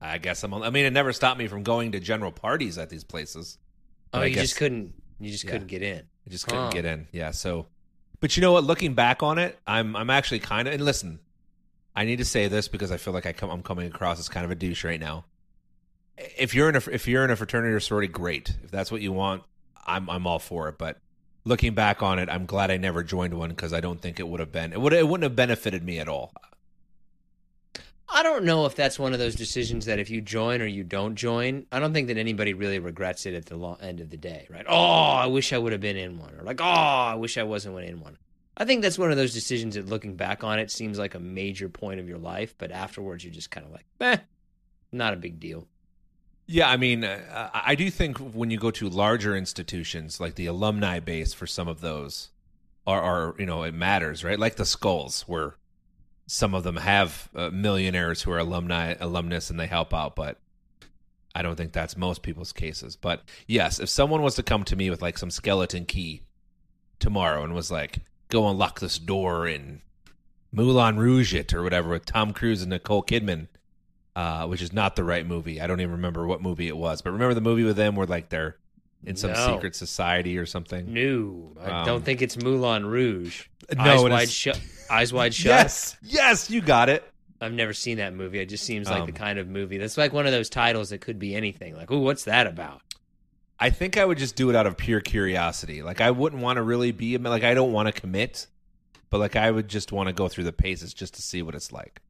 I guess I'm. I mean, it never stopped me from going to general parties at these places. Oh, I you guess- just couldn't. You just Yeah. couldn't get in. I just couldn't Huh. get in. Yeah. So, but you know what? Looking back on it, I'm I'm actually kind of. And listen, I need to say this because I feel like I come I'm coming across as kind of a douche right now. If you're in a if you're in a fraternity or sorority, great. If that's what you want, I'm I'm all for it. But looking back on it, I'm glad I never joined one because I don't think it would have been it would it wouldn't have benefited me at all. I don't know if that's one of those decisions that if you join or you don't join, I don't think that anybody really regrets it at the end of the day, right? Oh, I wish I would have been in one, or like, oh, I wish I wasn't in one. I think that's one of those decisions that, looking back on it, seems like a major point of your life, but afterwards you're just kind of like, eh, not a big deal. Yeah, I mean, uh, I do think when you go to larger institutions, like the alumni base for some of those, are, are you know it matters, right? Like the Skulls, where some of them have uh, millionaires who are alumni alumnus and they help out, but I don't think that's most people's cases. But yes, if someone was to come to me with like some skeleton key tomorrow and was like, "Go unlock this door in Moulin Rouge it or whatever with Tom Cruise and Nicole Kidman." uh, which is not the right movie. I don't even remember what movie it was, but remember the movie with them where like they're in some No. secret society or something. No, I Um, don't think it's Moulin Rouge. No, Eyes wide shut. Eyes wide shut. Yes, yes, you got it. I've never seen that movie. It just seems like the Um, kind of movie that's like one of those titles that could be anything. Like, ooh, what's that about? I think I would just do it out of pure curiosity. Like I wouldn't want to really be like I don't want to commit, but like I would just want to go through the paces just to see what it's like.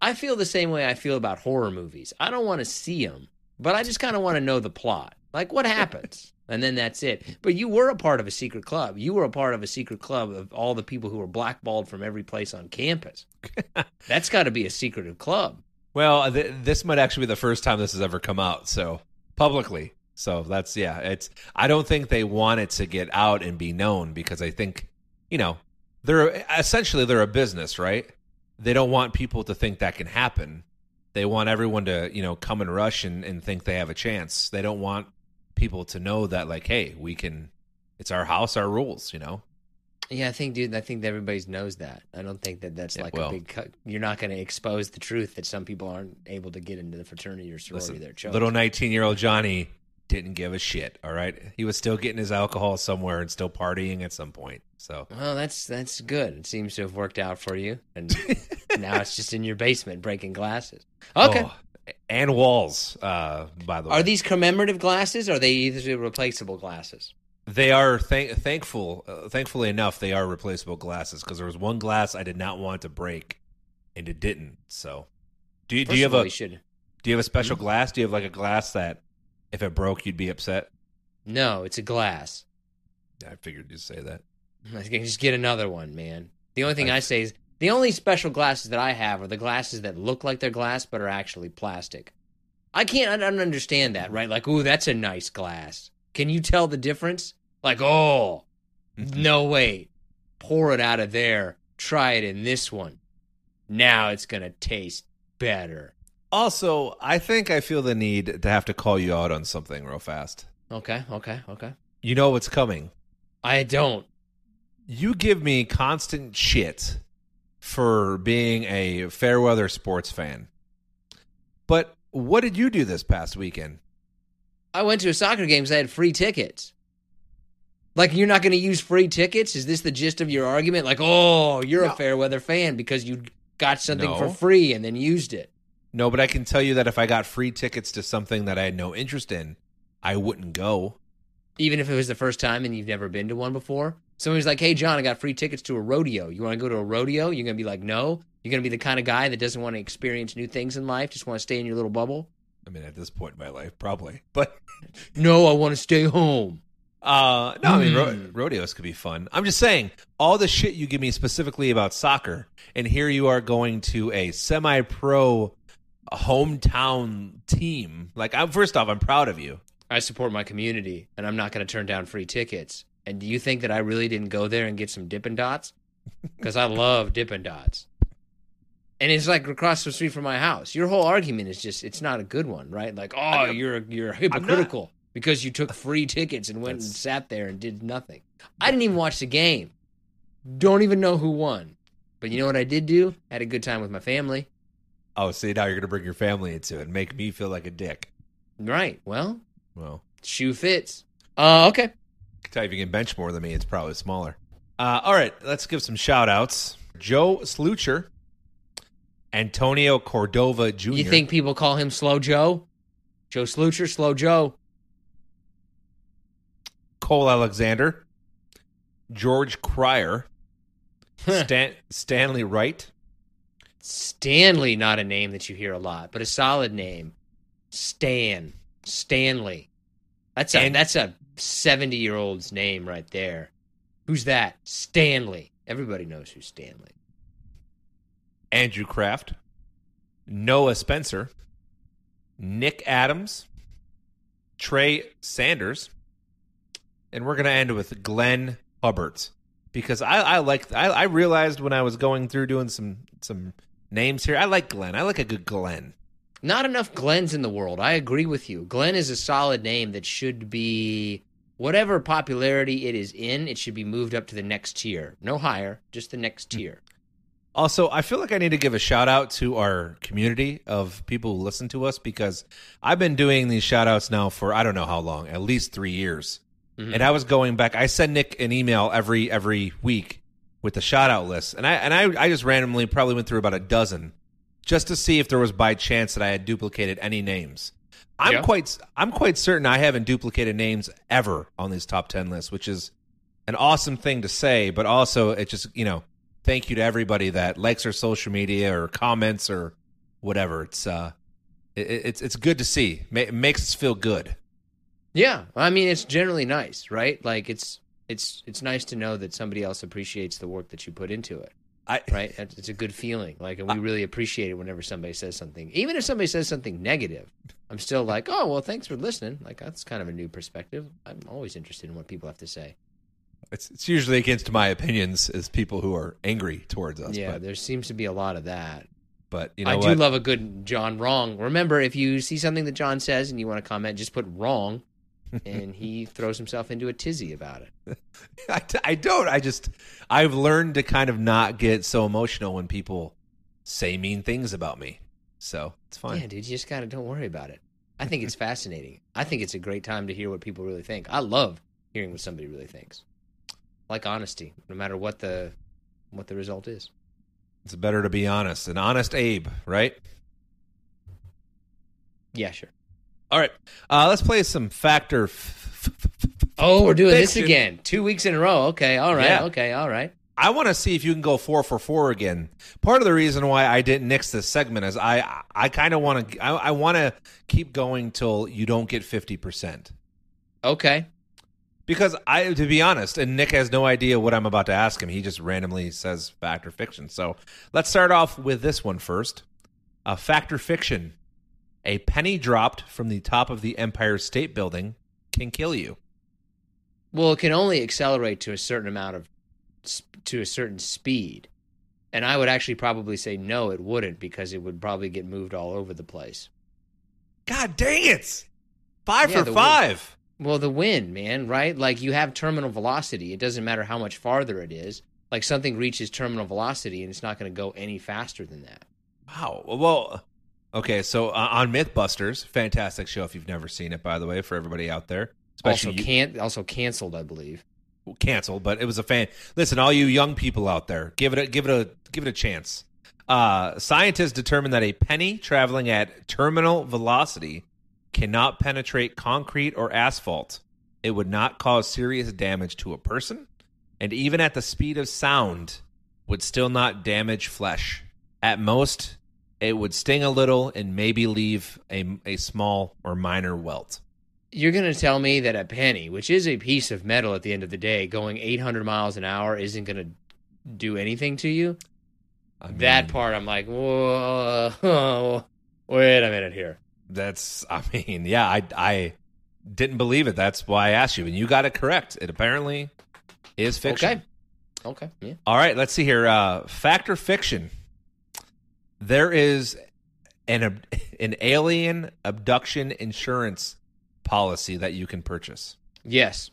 I feel the same way I feel about horror movies. I don't want to see them, but I just kind of want to know the plot. Like, what happens? and then that's it. But you were a part of a secret club. You were a part of a secret club of all the people who were blackballed from every place on campus. that's got to be a secretive club. Well, uh, th- this might actually be the first time this has ever come out, so publicly. So that's yeah. It's I don't think they want it to get out and be known because I think you know they're essentially they're a business, right? They don't want people to think that can happen. They want everyone to you know come and rush and, and think they have a chance. They don't want people to know that like, hey, we can. It's our house, our rules. You know. Yeah, I think, dude. I think that everybody knows that. I don't think that that's Yeah, like well- a big. Cut. You're not going to expose the truth that some people aren't able to get into the fraternity or sorority Listen, they're chosen. little nineteen year old Johnny didn't give a shit. All right, he was still getting his alcohol somewhere and still partying at some point. So Well, that's that's good. It seems to have worked out for you, and now it's just in your basement breaking glasses. Okay. Oh, and walls. Uh, by the way, Are these commemorative glasses? Or are they either replaceable glasses? They are thank thankful. Uh, thankfully enough, they are replaceable glasses because there was one glass I did not want to break, and it didn't. So, do you do you have all, a should. do you have a special Hmm? glass? Do you have like a glass that if it broke you'd be upset? No, it's a glass. I figured you'd say that. I can just get another one, man. The only thing I- I say is the only special glasses that I have are the glasses that look like they're glass but are actually plastic. I can't. I don't understand that, right? Like, ooh, that's a nice glass. Can you tell the difference? Like, oh, mm-hmm. no wait, pour it out of there. Try it in this one. Now it's gonna taste better. Also, I think I feel the need to have to call you out on something real fast. Okay, okay, okay. You know what's coming. I don't. You give me constant shit for being a fair weather sports fan. But what did you do this past weekend? I went to a soccer game. So I had free tickets. Like you're not going to use free tickets? Is this the gist of your argument? Like, oh, you're No. a fair weather fan because you got something for free and then used it. No, but I can tell you that if I got free tickets to something that I had no interest in, I wouldn't go. Even if it was the first time and you've never been to one before. Somebody's like, "Hey, John, I got free tickets to a rodeo. You want to go to a rodeo?" You're going to be like, "No." You're going to be the kind of guy that doesn't want to experience new things in life, just want to stay in your little bubble. I mean, at this point in my life, probably. But No, I want to stay home. uh, no, I mean, ro- Hmm. rodeos could be fun. I'm just saying, all the shit you give me specifically about soccer, and here you are going to a semi-pro hometown team. Like, I'm first off, I'm proud of you. I support my community, and I'm not going to turn down free tickets. And do you think that I really didn't go there and get some Dippin' Dots? Because I love Dippin' Dots. And it's like across the street from my house. Your whole argument is just, it's not a good one, right? Like, oh, you're, you're hypocritical because you took free tickets and went and sat there and did nothing. I didn't even watch the game. Don't even know who won. But you know what I did do? I Had a good time with my family. Oh, see, now you're going to bring your family into it and make me feel like a dick. Right. Well, Well, shoe fits. Uh, okay. If you can bench more than me, it's probably smaller. Uh, all right, let's give some shout outs. Joe Slucher, Antonio Cordova Jr. You think people call him Slow Joe? Joe Slucher, Slow Joe. Cole Alexander, George Cryer, Stan- Stanley Wright, Stanley, not a name that you hear a lot, but a solid name. Stan. Stanley. That's a And- that's a seventy year old's name right there. Who's that? Stanley. Everybody knows who's Stanley. Andrew Kraft, Noah Spencer, Nick Adams, Trey Sanders, and we're going to end with Glenn Hubbard because I, I like I, I realized when I was going through doing some some names here, I like Glenn. I like a good Glenn. Not enough Glens in the world. I agree with you. Glenn is a solid name that should be whatever popularity it is in, it should be moved up to the next tier. No higher, just the next tier. Also, I feel like I need to give a shout out to our community of people who listen to us because I've been doing these shout outs now for I don't know how long, at least three years. Mhm. And I was going back. I send Nick an email every every week with the shout out list, and I and I I just randomly probably went through about a dozen just to see if there was by chance that I had duplicated any names. I'm Yeah. quite I'm quite certain I haven't duplicated names ever on these top ten lists, which is an awesome thing to say, but also it just you know thank you to everybody that likes our social media or comments or whatever. It's uh it, it's it's good to see. It makes us feel good. Yeah, I mean it's generally nice, right? Like it's it's it's nice to know that somebody else appreciates the work that you put into it, I right? It's a good feeling. Like, and we really appreciate it whenever somebody says something, even if somebody says something negative. I'm still like, oh well, thanks for listening. Like that's kind of a new perspective. I'm always interested in what people have to say. It's, it's usually against my opinions as people who are angry towards us. yeah, but, there seems to be a lot of that. but you know I what? do love a good John wrong. Remember, if you see something that John says and you want to comment, just put wrong, and he throws himself into a tizzy about it. I, I don't. I just I've learned to kind of not get so emotional when people say mean things about me. So it's fine. Yeah, dude, you just kind of don't worry about it. I think it's fascinating. I think it's a great time to hear what people really think. I love hearing what somebody really thinks. I like honesty, no matter what the what the result is. It's better to be honest. An honest Abe, right? Yeah, sure. All right. Uh, let's play some factor. F- Oh, we're doing this again. Two weeks in a row. Okay, all right. Yeah. Okay, all right. I want to see if you can go four for four again. Part of the reason why I didn't nix this segment is I I kind of want to I, I want to keep going till you don't get fifty percent. Okay. Because I, to be honest, and Nick has no idea what I'm about to ask him. He just randomly says fact or fiction. So let's start off with this one first. A fact or fiction. A penny dropped from the top of the Empire State Building can kill you. Well, it can only accelerate to a certain amount of to a certain speed. And I would actually probably say no, it wouldn't because it would probably get moved all over the place. God dang it! Five Yeah, for the five. Well, the wind, man, right? Like you have terminal velocity. It doesn't matter how much farther it is. Like something reaches terminal velocity and it's not going to go any faster than that. Wow. Well, okay. So uh, on MythBusters, fantastic show if you've never seen it, by the way, for everybody out there, especially also can't also canceled, I believe. canceled, but it was a fan. Listen, all you young people out there, give it a give it a give it a chance. Uh, scientists determined that a penny traveling at terminal velocity cannot penetrate concrete or asphalt. It would not cause serious damage to a person, and even at the speed of sound, would still not damage flesh. At most, it would sting a little and maybe leave a, a small or minor welt. You're going to tell me that a penny, which is a piece of metal at the end of the day, going 800 miles an hour isn't going to do anything to you? I mean, that part, I'm like, whoa, wait a minute here. That's, I mean, yeah, I, I didn't believe it. That's why I asked you, and you got it correct. It apparently is fiction. Okay. Okay. Yeah. All right, let's see here. Uh, fact or fiction? There is an an alien abduction insurance policy that you can purchase. Yes.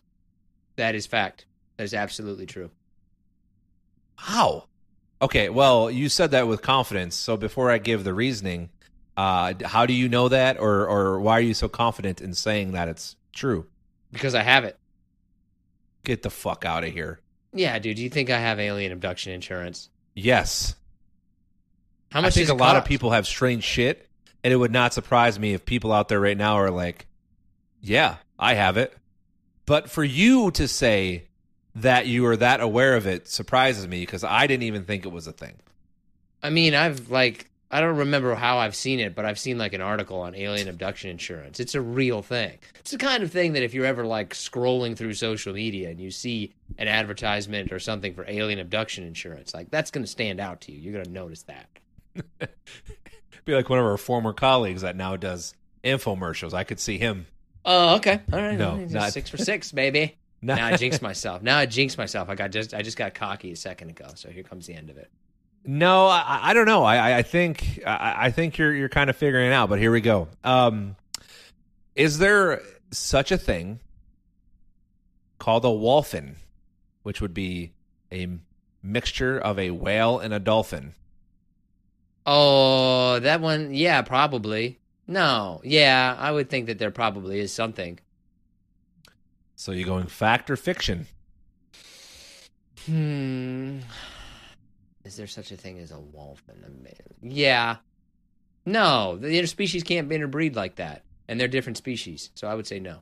That is fact. That is absolutely true. How? Okay, well, you said that with confidence. So before I give the reasoning, uh, how do you know that, or or why are you so confident in saying that it's true? Because I have it. Get the fuck out of here. Yeah, dude. Do you think I have alien abduction insurance? Yes, How much I think a lot of people have strange shit, and it would not surprise me if people out there right now are like, "Yeah, I have it." But for you to say that you are that aware of it surprises me because I didn't even think it was a thing. I mean, I've like I don't remember how I've seen it, but I've seen like an article on alien abduction insurance. It's a real thing. It's the kind of thing that if you're ever like scrolling through social media and you see an advertisement or something for alien abduction insurance, like that's going to stand out to you. You're going to notice that. Be like one of our former colleagues that now does infomercials. I could see him. Oh, okay. All right. No, not- six for six, baby. Not- now I jinxed myself. Now I jinxed myself. I got just I just got cocky a second ago. So here comes the end of it. No, I, I don't know. I, I- I think I, I think you're you're kind of figuring it out. But here we go. Um, is there such a thing called a wholphin, which would be a mixture of a whale and a dolphin? Oh, that one. Yeah, probably. No. Yeah, I would think that there probably is something. So you're going fact or fiction? Hmm. Is there such a thing as a wholphin? Yeah. No, the interspecies can't interbreed like that, and they're different species. So I would say no.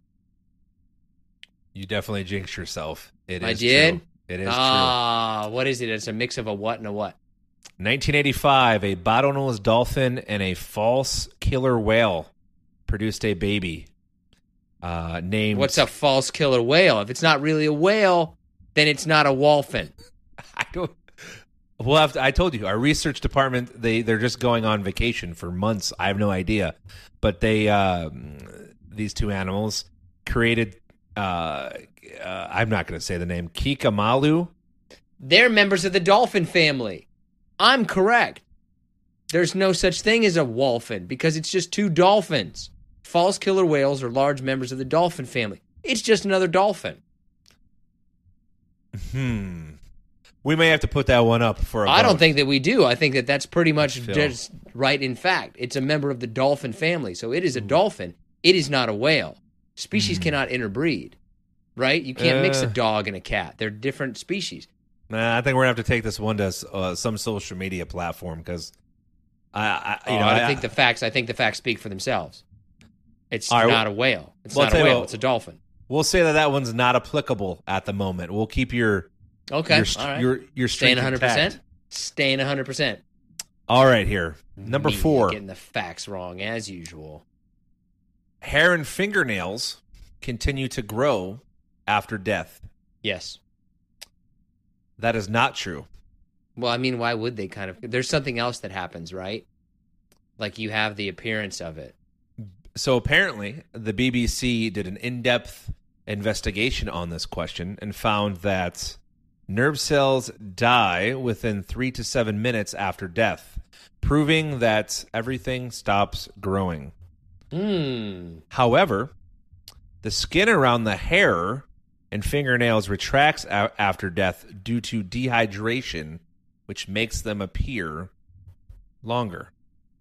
You definitely jinxed yourself. It is I did? True. It is Ah, what is it? It's a mix of a what and a what? True. 1985, a bottlenose dolphin and a false killer whale produced a baby. Uh, named What's a false killer whale? If it's not really a whale, then it's not a wholphin. I don't. We'll have to, I told you, our research department they they're just going on vacation for months. I have no idea, but they um, these two animals created. Uh, uh, I'm not going to say the name. Kekaimalu. They're members of the dolphin family. I'm correct. There's no such thing as a wholphin because it's just two dolphins. False killer whales are large members of the dolphin family. It's just another dolphin. Hmm. We may have to put that one up for. a I don't think that we do. I think that that's pretty much Phil. just right in fact. It's a member of the dolphin family. So it is a dolphin. It is not a whale. Species cannot interbreed. Right? You can't mix a Uh. dog and a cat. They're different species. Nah, I think we're gonna have to take this one to uh, some social media platform because I, I, you Oh, know, I, think the facts. I think the facts speak for themselves. It's right, not a whale. It's well, not a whale. what- It's a dolphin. we'll say that that one's not applicable at the moment. We'll keep your Okay, your right. your your Staying streak 100. percent. Staying 100. percent All right, here number four. Getting the facts wrong as usual. hair and fingernails continue to grow after death. Yes. That is not true. Well, I mean, why would they kind of? There's something else that happens, right? Like you have the appearance of it. So apparently, the BBC did an in-depth investigation on this question and found that nerve cells die within 3 to 7 minutes after death, proving that everything stops growing. Hmm. However, the skin around the hair and fingernails retracts a- after death due to dehydration, which makes them appear longer.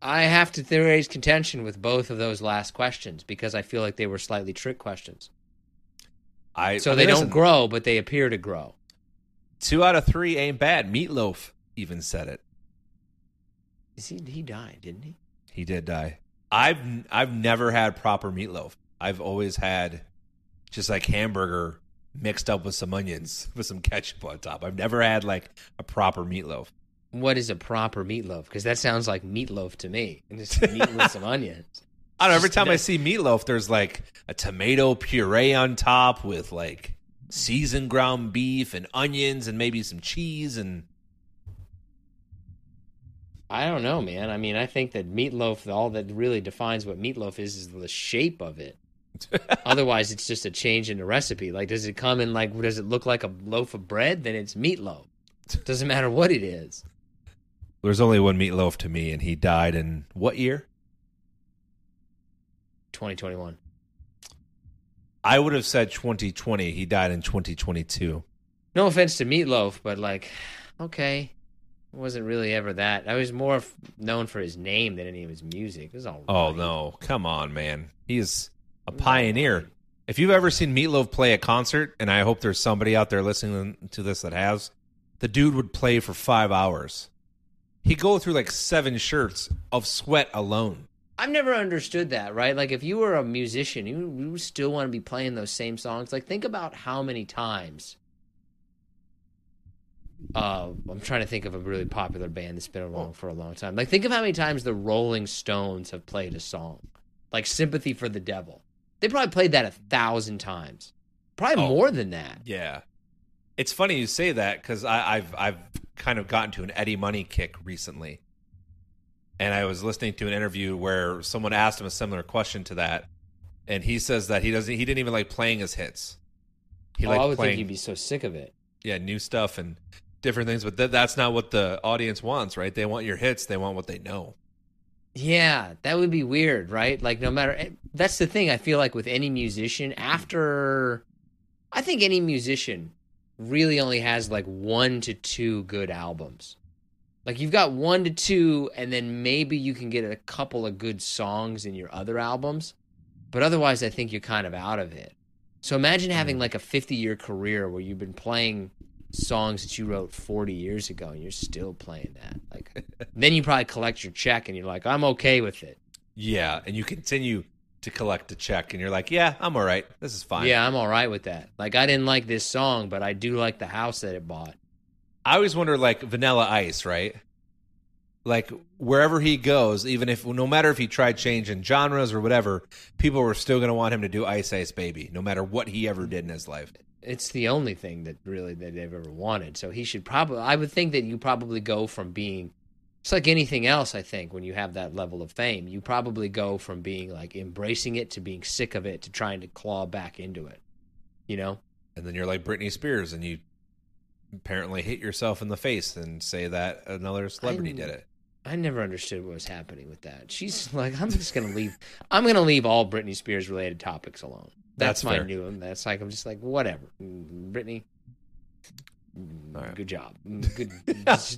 I have to raise contention with both of those last questions because I feel like they were slightly trick questions. I So I they don't grow, but they appear to grow. Two out of three ain't bad. Meat Loaf even said it. Is he? He died, didn't he? He did die. I've I've never had proper meatloaf. I've always had just like hamburger mixed up with some onions with some ketchup on top. I've never had like a proper meatloaf. What is a proper meatloaf? Because that sounds like meatloaf to me, and just meat with some onions. I don't know. Every time I see meatloaf, there's like a tomato puree on top with like seasoned ground beef and onions and maybe some cheese and I don't know, man. I mean, I think that meatloaf, all that really defines what meatloaf is, is the shape of it. Otherwise, it's just a change in the recipe. Like, does it come in like, does it look like a loaf of bread? Then it's meatloaf. Doesn't matter what it is. there's only one Meat Loaf to me, and he died in what year? 2021. I would have said 2020. He died in 2022. No offense to Meat Loaf, but like, okay, it wasn't really ever that. I was more f- known for his name than any of his music. It was all. Oh right. no, come on, man. He's a pioneer. If you've ever seen Meat Loaf play a concert, and I hope there's somebody out there listening to this that has, the dude would play for five hours. He'd go through like seven shirts of sweat alone. I've never understood that, right? Like, if you were a musician, you, you still want to be playing those same songs. Like, think about how many times. Uh, I'm trying to think of a really popular band that's been along for a long time. Like, think of how many times the Rolling Stones have played a song, like "Sympathy for the Devil." They probably played that a thousand times, probably Oh. more than that. Yeah, it's funny you say that because I've I've kind of gotten to an Eddie Money kick recently, and I was listening to an interview where someone asked him a similar question to that, and he says that he doesn't he didn't even like playing his hits. He oh, I would playing think he'd be so sick of it. yeah new stuff and different things, but th- that's not what the audience wants, right? They want your hits. They want what they know. Yeah, that would be weird, right? Like, no matter. That's the thing I feel like with any musician, after. I think any musician really only has like one to two good albums. Like, you've got one to two, and then maybe you can get a couple of good songs in your other albums. But otherwise, I think you're kind of out of it. So imagine hmm. having like a 50 year career where you've been playing songs that you wrote 40 years ago and you're still playing that. Like, then you probably collect your check and you're like, I'm okay with it. Yeah, and you continue to collect a check, and you're like, yeah, I'm all right. This is fine. Yeah, I'm all right with that. Like, I didn't like this song, but I do like the house that it bought. I always wonder, like Vanilla Ice, right? Like wherever he goes, even if no matter if he tried changing genres or whatever, people were still going to want him to do Ice Ice Baby, no matter what he ever did in his life. It's the only thing that really that they've ever wanted. So he should probably. I would think that you probably go from being. It's like anything else. I think when you have that level of fame, you probably go from being like embracing it to being sick of it to trying to claw back into it. You know. And then you're like Britney Spears, and you apparently hit yourself in the face and say that another celebrity I- did it. I never understood what was happening with that. She's like, I'm just gonna leave. I'm gonna leave all Britney Spears related topics alone. That's, That's my fair. new. One that's like I'm just like whatever. Britney, right. good job. Good.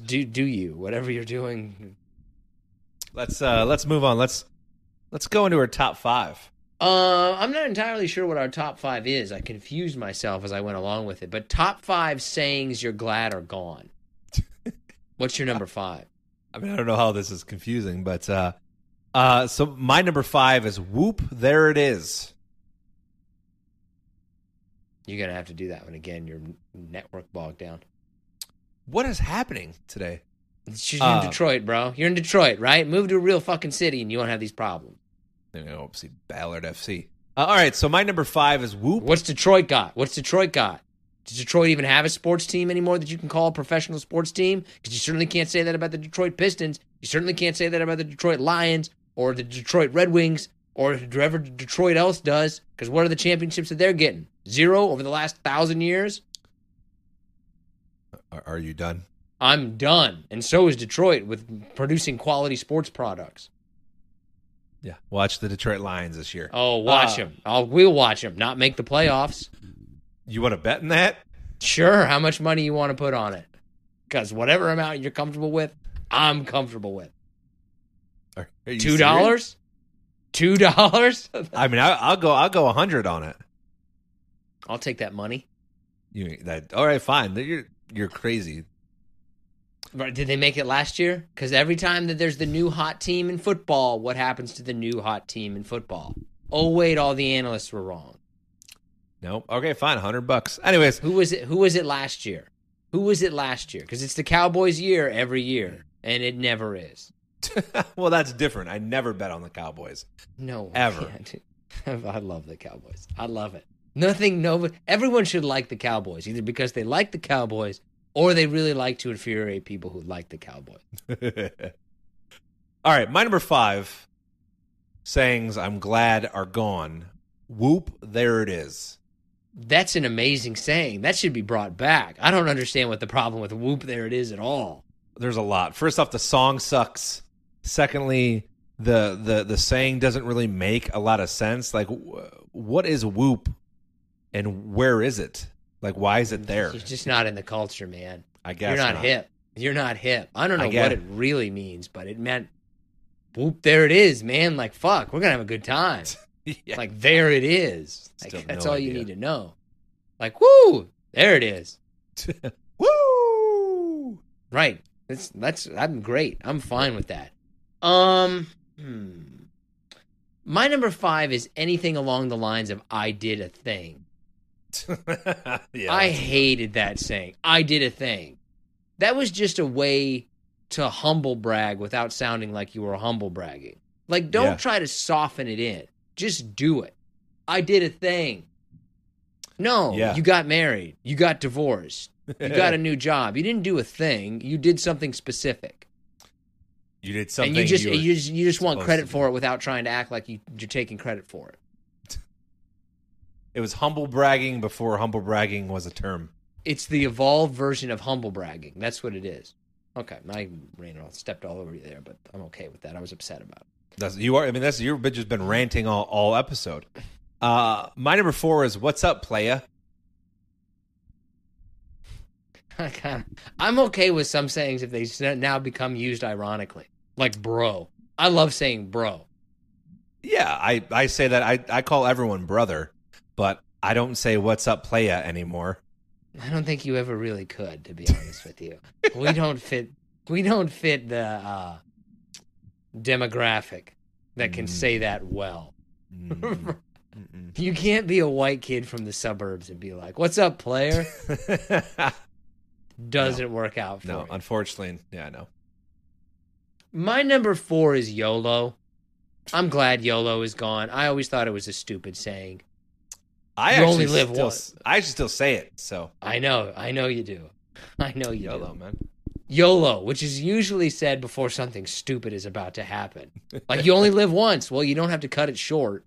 do do you whatever you're doing. Let's uh let's move on. Let's let's go into our top five. Uh, I'm not entirely sure what our top five is. I confused myself as I went along with it. But top five sayings you're glad are gone. What's your number five? I mean, I don't know how this is confusing, but uh uh so my number five is Whoop, there it is. You're gonna have to do that one again. Your network bogged down. What is happening today? You're Uh, in Detroit, bro. You're in Detroit, right? Move to a real fucking city and you won't have these problems. You know, see Ballard FC. Uh, all right, so my number five is Whoop. What's Detroit got? What's Detroit got? Does Detroit even have a sports team anymore that you can call a professional sports team? Because you certainly can't say that about the Detroit Pistons. You certainly can't say that about the Detroit Lions or the Detroit Red Wings or whoever Detroit else does. Because what are the championships that they're getting? Zero over the last thousand years? Are, you done? I'm done. And so is Detroit with producing quality sports products. Yeah. Watch the Detroit Lions this year. Oh, watch Uh, them. I'll, we'll watch them. Not make the playoffs. You want to bet in that? Sure. How much money you want to put on it? Because whatever amount you're comfortable with, I'm comfortable with. Are, are you Two serious? dollars? Two dollars? I mean, I, I'll go. I'll go a hundred on it. I'll take that money. You that all right? Fine. You're you're crazy. Right, Did they make it last year? Because every time that there's the new hot team in football, what happens to the new hot team in football? Oh wait, all the analysts were wrong. Nope. Okay, fine. Hundred bucks. Anyways, Who was it? Who was it last year? Who was it last year? Because it's the Cowboys' year every year, and it never is. well, that's different. I never bet on the Cowboys. No, Ever. yeah. I love the Cowboys. I love it. Nothing. No. Everyone should like the Cowboys either because they like the Cowboys or they really like to infuriate people who like the Cowboys. all right, my number five sayings I'm glad are gone. Whoop! There it is. That's an amazing saying. That should be brought back. I don't understand what the problem with "whoop" there it is at all. There's a lot. First off, the song sucks. Secondly, the the the saying doesn't really make a lot of sense. Like, wh- what is whoop, and where is it? Like, why is it there? You're just not in the culture, man. I guess You're not, not. hip. You're not hip. I don't know get what it. it really means, but it meant whoop. There it is, man. Like fuck, we're gonna have a good time. Yeah. Like there it is. Like, Still that's no all you need to know. Like woo, there it is. Woo! Right. That's that's I'm great. I'm fine with that. Um hmm. My number 5 is anything along the lines of I did a thing. yeah, I hated that saying. I did a thing. That was just a way to humble brag without sounding like you were humble bragging. Like don't Yeah. try to soften it in. Just do it. I did a thing. No, Yeah. you got married. You got divorced. You got a new job. You didn't do a thing. You did something specific. you did something. and you just were you just you just want credit for it without trying to act like you, you're taking credit for it. It was humble bragging before humble bragging was a term. It's the evolved version of humble bragging. That's what it is. Okay, my all stepped all over you there, but I'm okay with that. I was upset about it. That's you are. I mean, that's your bitch has been ranting all all episode. Uh, my number four is what's up, playa. I'm okay with some sayings if they now become used ironically, like bro. I love saying bro. Yeah, I I say that I I call everyone brother, but I don't say what's up, playa anymore. I don't think you ever really could, to be honest with you. We don't fit. We don't fit the uh, demographic that can Mm. say that well. Mm, You can't be a white kid from the suburbs and be like, "What's up, player?" Doesn't work out for no, me. unfortunately, yeah, I know. My number four is YOLO. I'm glad YOLO is gone. I always thought it was a stupid saying. I You only live still, once. I should still say it. So I know, I know you do. I know you YOLO, do. man. YOLO, which is usually said before something stupid is about to happen. Like you only live once. Well, you don't have to cut it short.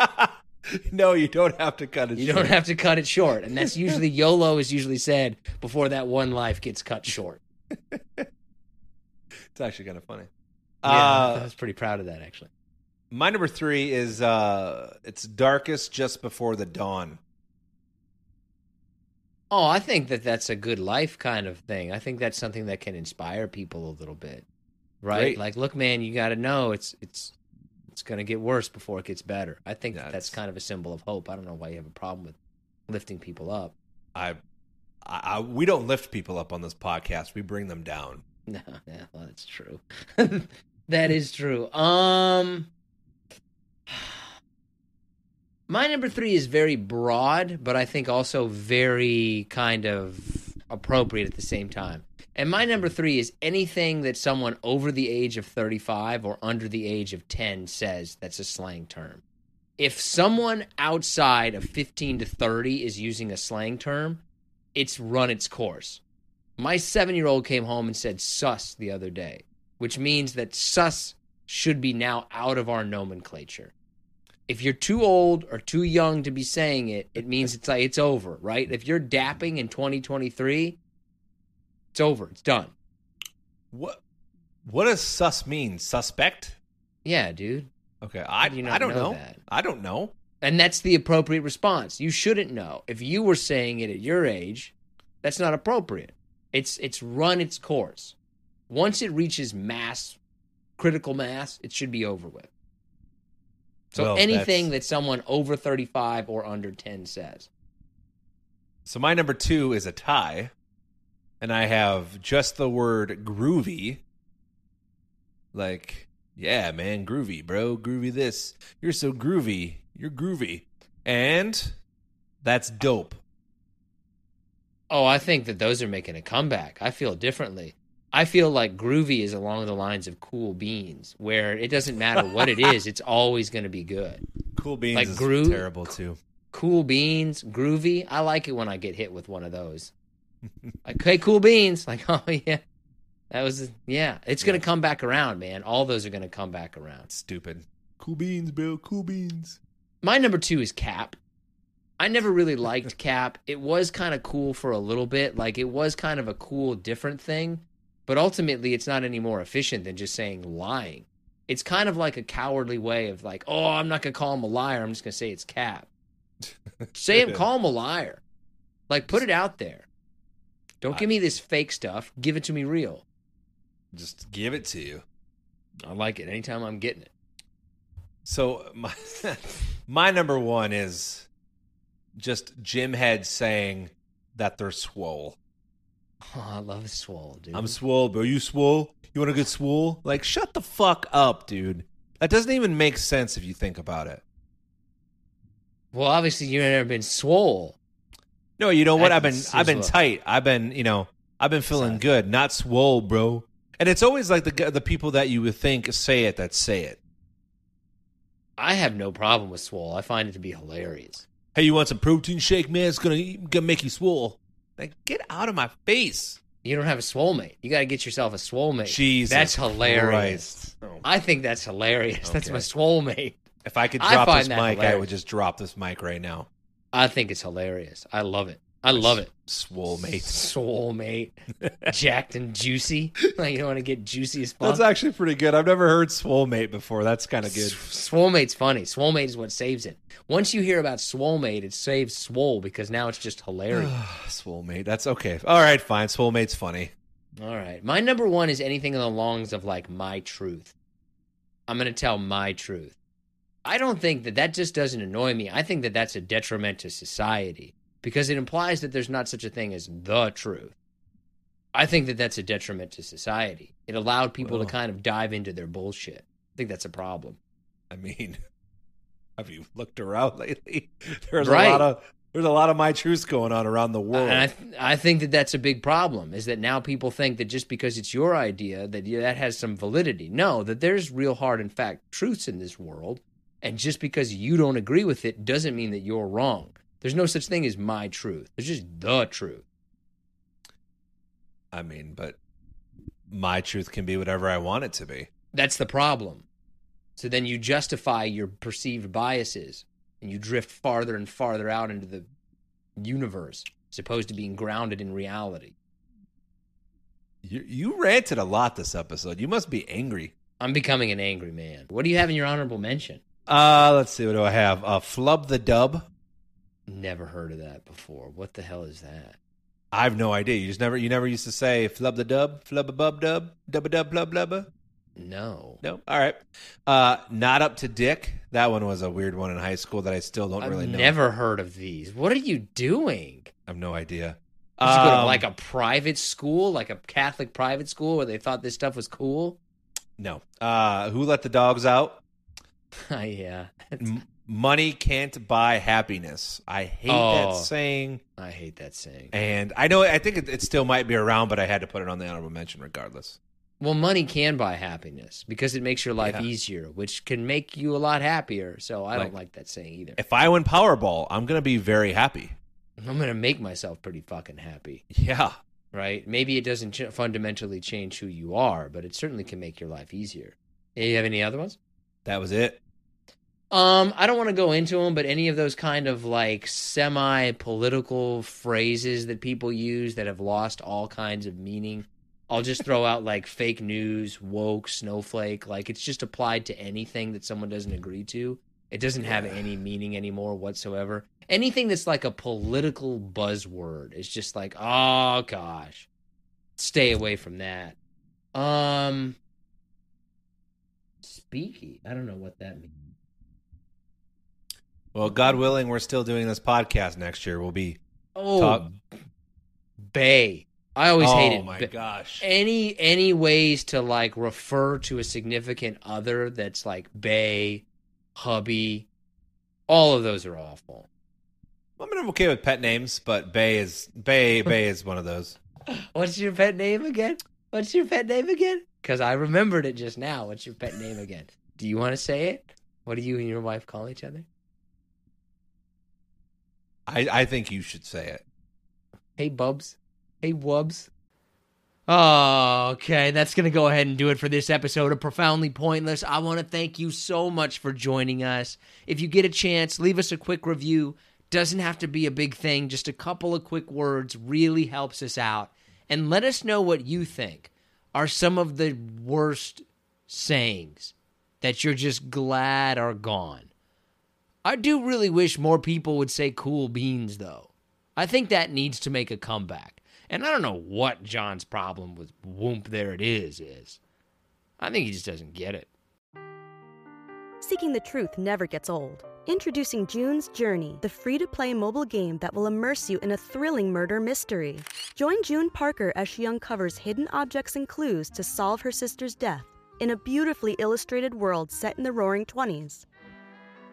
no, you don't have to cut it. You short. don't have to cut it short. And that's usually YOLO is usually said before that one life gets cut short. It's actually kind of funny. Yeah, I Uh, was pretty proud of that actually. My number three is uh, it's darkest just before the dawn. Oh, I think that that's a good life kind of thing. I think that's something that can inspire people a little bit, right? Great. Like, look, man, you got to know it's it's it's going to get worse before it gets better. I think Yeah, that that's kind of a symbol of hope. I don't know why you have a problem with lifting people up. I, I, I we don't lift people up on this podcast. We bring them down. No, yeah, well, that's true. that is true. Um, my number three is very broad, but I think also very kind of appropriate at the same time. And my number three is anything that someone over the age of 35 or under the age of 10 says that's a slang term. If someone outside of 15 to 30 is using a slang term, it's run its course. My seven year old came home and said sus the other day, which means that sus should be now out of our nomenclature. If you're too old or too young to be saying it, it means it's like it's over, right? If you're dapping in 2023, it's over. It's done. What what does sus mean? Suspect? Yeah, dude. Okay, I do you I don't know know. that? I don't know. And that's the appropriate response. You shouldn't know. If you were saying it at your age, that's not appropriate. It's it's run its course. Once it reaches mass critical mass, it should be over with. So Well, anything that someone over 35 or under 10 says. So my number two is a tie, and I have just the word groovy. Like, yeah, man, groovy, bro, groovy. This, you're so groovy, you're groovy, and that's dope. Oh, I think that those are making a comeback. I feel differently. I feel like groovy is along the lines of cool beans, where it doesn't matter what it is, it's always going to be good. Cool beans Like is terrible too. Cool beans, groovy. I like it when I get hit with one of those. like, hey, cool beans. Like, oh yeah, that was yeah. It's gonna Yeah. come back around, man. All those are gonna come back around. Stupid. Cool beans, Bill. Cool beans. My number two is Cap. I never really liked Cap. It was kind of cool for a little bit. Like it was kind of a cool, different thing. But ultimately, it's not any more efficient than just saying lying. It's kind of like a cowardly way of like, oh, I'm not gonna call him a liar. I'm just gonna say it's Cap. Say him, call him a liar. Like put it out there. Don't give me this fake stuff. Give it to me real. Just give it to you. I like it anytime I'm getting it. So my my number one is just Jim Head saying that they're swole. Oh, I love swole, dude. I'm swole, bro. You swole? You want to get swole? Like, shut the fuck up, dude. That doesn't even make sense if you think about it. well, obviously you've never been swole. No, you know what? I've been I've been tight. I've been you know I've been feeling good, not swole, bro. And it's always like the the people that you would think say it that say it. I have no problem with swole. I find it to be hilarious. Hey, you want some protein shake, man? It's gonna gonna make you swole. Like, get out of my face. You don't have a swole mate. You got to get yourself a swole mate. Jesus that's hilarious. Oh. I think that's hilarious. That's my swole mate. If I could drop find this that mic, I would just drop this mic right now. I think it's hilarious. I love it. I love it. Swole mate. Swole mate, jacked and juicy. Like you want to get juicy as fuck. That's actually pretty good. I've never heard swole mate before. That's kind of good. Swole mate's funny. Swole mate is what saves it. Once you hear about swole mate, it saves swole because now it's just hilarious. swole mate. That's okay. All right, fine. Swole mate's funny. All right. My number one is anything along the lines of like my truth. I'm going to tell my truth. I don't think that that just doesn't annoy me. I think that that's a detriment to society because it implies that there's not such a thing as the truth. I think that that's a detriment to society. It allowed people Well. to kind of dive into their bullshit. I think that's a problem. I mean, have you looked around lately? There's Right. a lot of there's a lot of my truths going on around the world. And I, th- I think that that's a big problem is that now people think that just because it's your idea that yeah, that has some validity. No, that there's real hard and fact truths in this world, and just because you don't agree with it doesn't mean that you're wrong. There's no such thing as my truth. There's just the truth. I mean, but my truth can be whatever I want it to be. That's the problem. So then you justify your perceived biases and you drift farther and farther out into the universe as opposed to being grounded in reality. You you ranted a lot this episode. You must be angry. I'm becoming an angry man. What do you have in your honorable mention? Uh, let's see. What do I have? Uh, flub the dub. Never heard of that before. What the hell is that? I have no idea. You just never you never used to say flub the dub, flub a bub dub, dub a dub blub blubba. No. No. All right. Uh, not up to dick. That one was a weird one in high school that I still don't I've really know. never heard of these. What are you doing? I have no idea. Did you go to Um, like a private school, like a Catholic private school where they thought this stuff was cool? no. Uh, who let the dogs out? yeah. Money can't buy happiness. I hate Oh. that saying, I hate that saying. and I know I think it, it still might be around, but I had to put it on the honorable mention regardless. Well, money can buy happiness because it makes your life Yeah. easier, which can make you a lot happier. So I Like- don't like that saying either. If I win Powerball, I'm gonna be very happy. I'm going to make myself pretty fucking happy, Yeah. right? Maybe it doesn't ch- fundamentally change who you are, but it certainly can make your life easier. You have any other ones? That was it. Um, I don't want to go into them, but any of those kind of like semi political phrases that people use that have lost all kinds of meaning. I'll just throw out like fake news, woke, snowflake. Like it's just applied to anything that someone doesn't agree to. It doesn't have any meaning anymore whatsoever. Anything that's like a political buzzword is just like, oh gosh, stay away from that. Um, speaky. I don't know what that means. Well, God willing, we're still doing this podcast next year. We'll be Oh, Talk- Bae. I always oh hated my Bae. gosh. any any ways to like refer to a significant other that's like Bae, hubby. All of those are awful. I mean, I'm okay with pet names, but Bae is Bae. Bae is one of those. What's your pet name again? What's your pet name again? Because I remembered it just now. What's your pet name again? Do you want to say it? What do you and your wife call each other? I I think you should say it. Hey, Bubs. Hey, Wubs. Oh, okay. That's going to go ahead and do it for this episode of Profoundly Pointless. I want to thank you so much for joining us. If you get a chance, leave us a quick review. Doesn't have to be a big thing, just a couple of quick words really helps us out. And let us know what you think are some of the worst sayings that you're just glad are gone. I do really wish more people would say cool beans, though. I think that needs to make a comeback. And I don't know what John's problem with whoomp there it is is. I think he just doesn't get it. Seeking the truth never gets old. Introducing June's Journey, the free to play mobile game that will immerse you in a thrilling murder mystery. Join June Parker as she uncovers hidden objects and clues to solve her sister's death in a beautifully illustrated world set in the roaring 20s.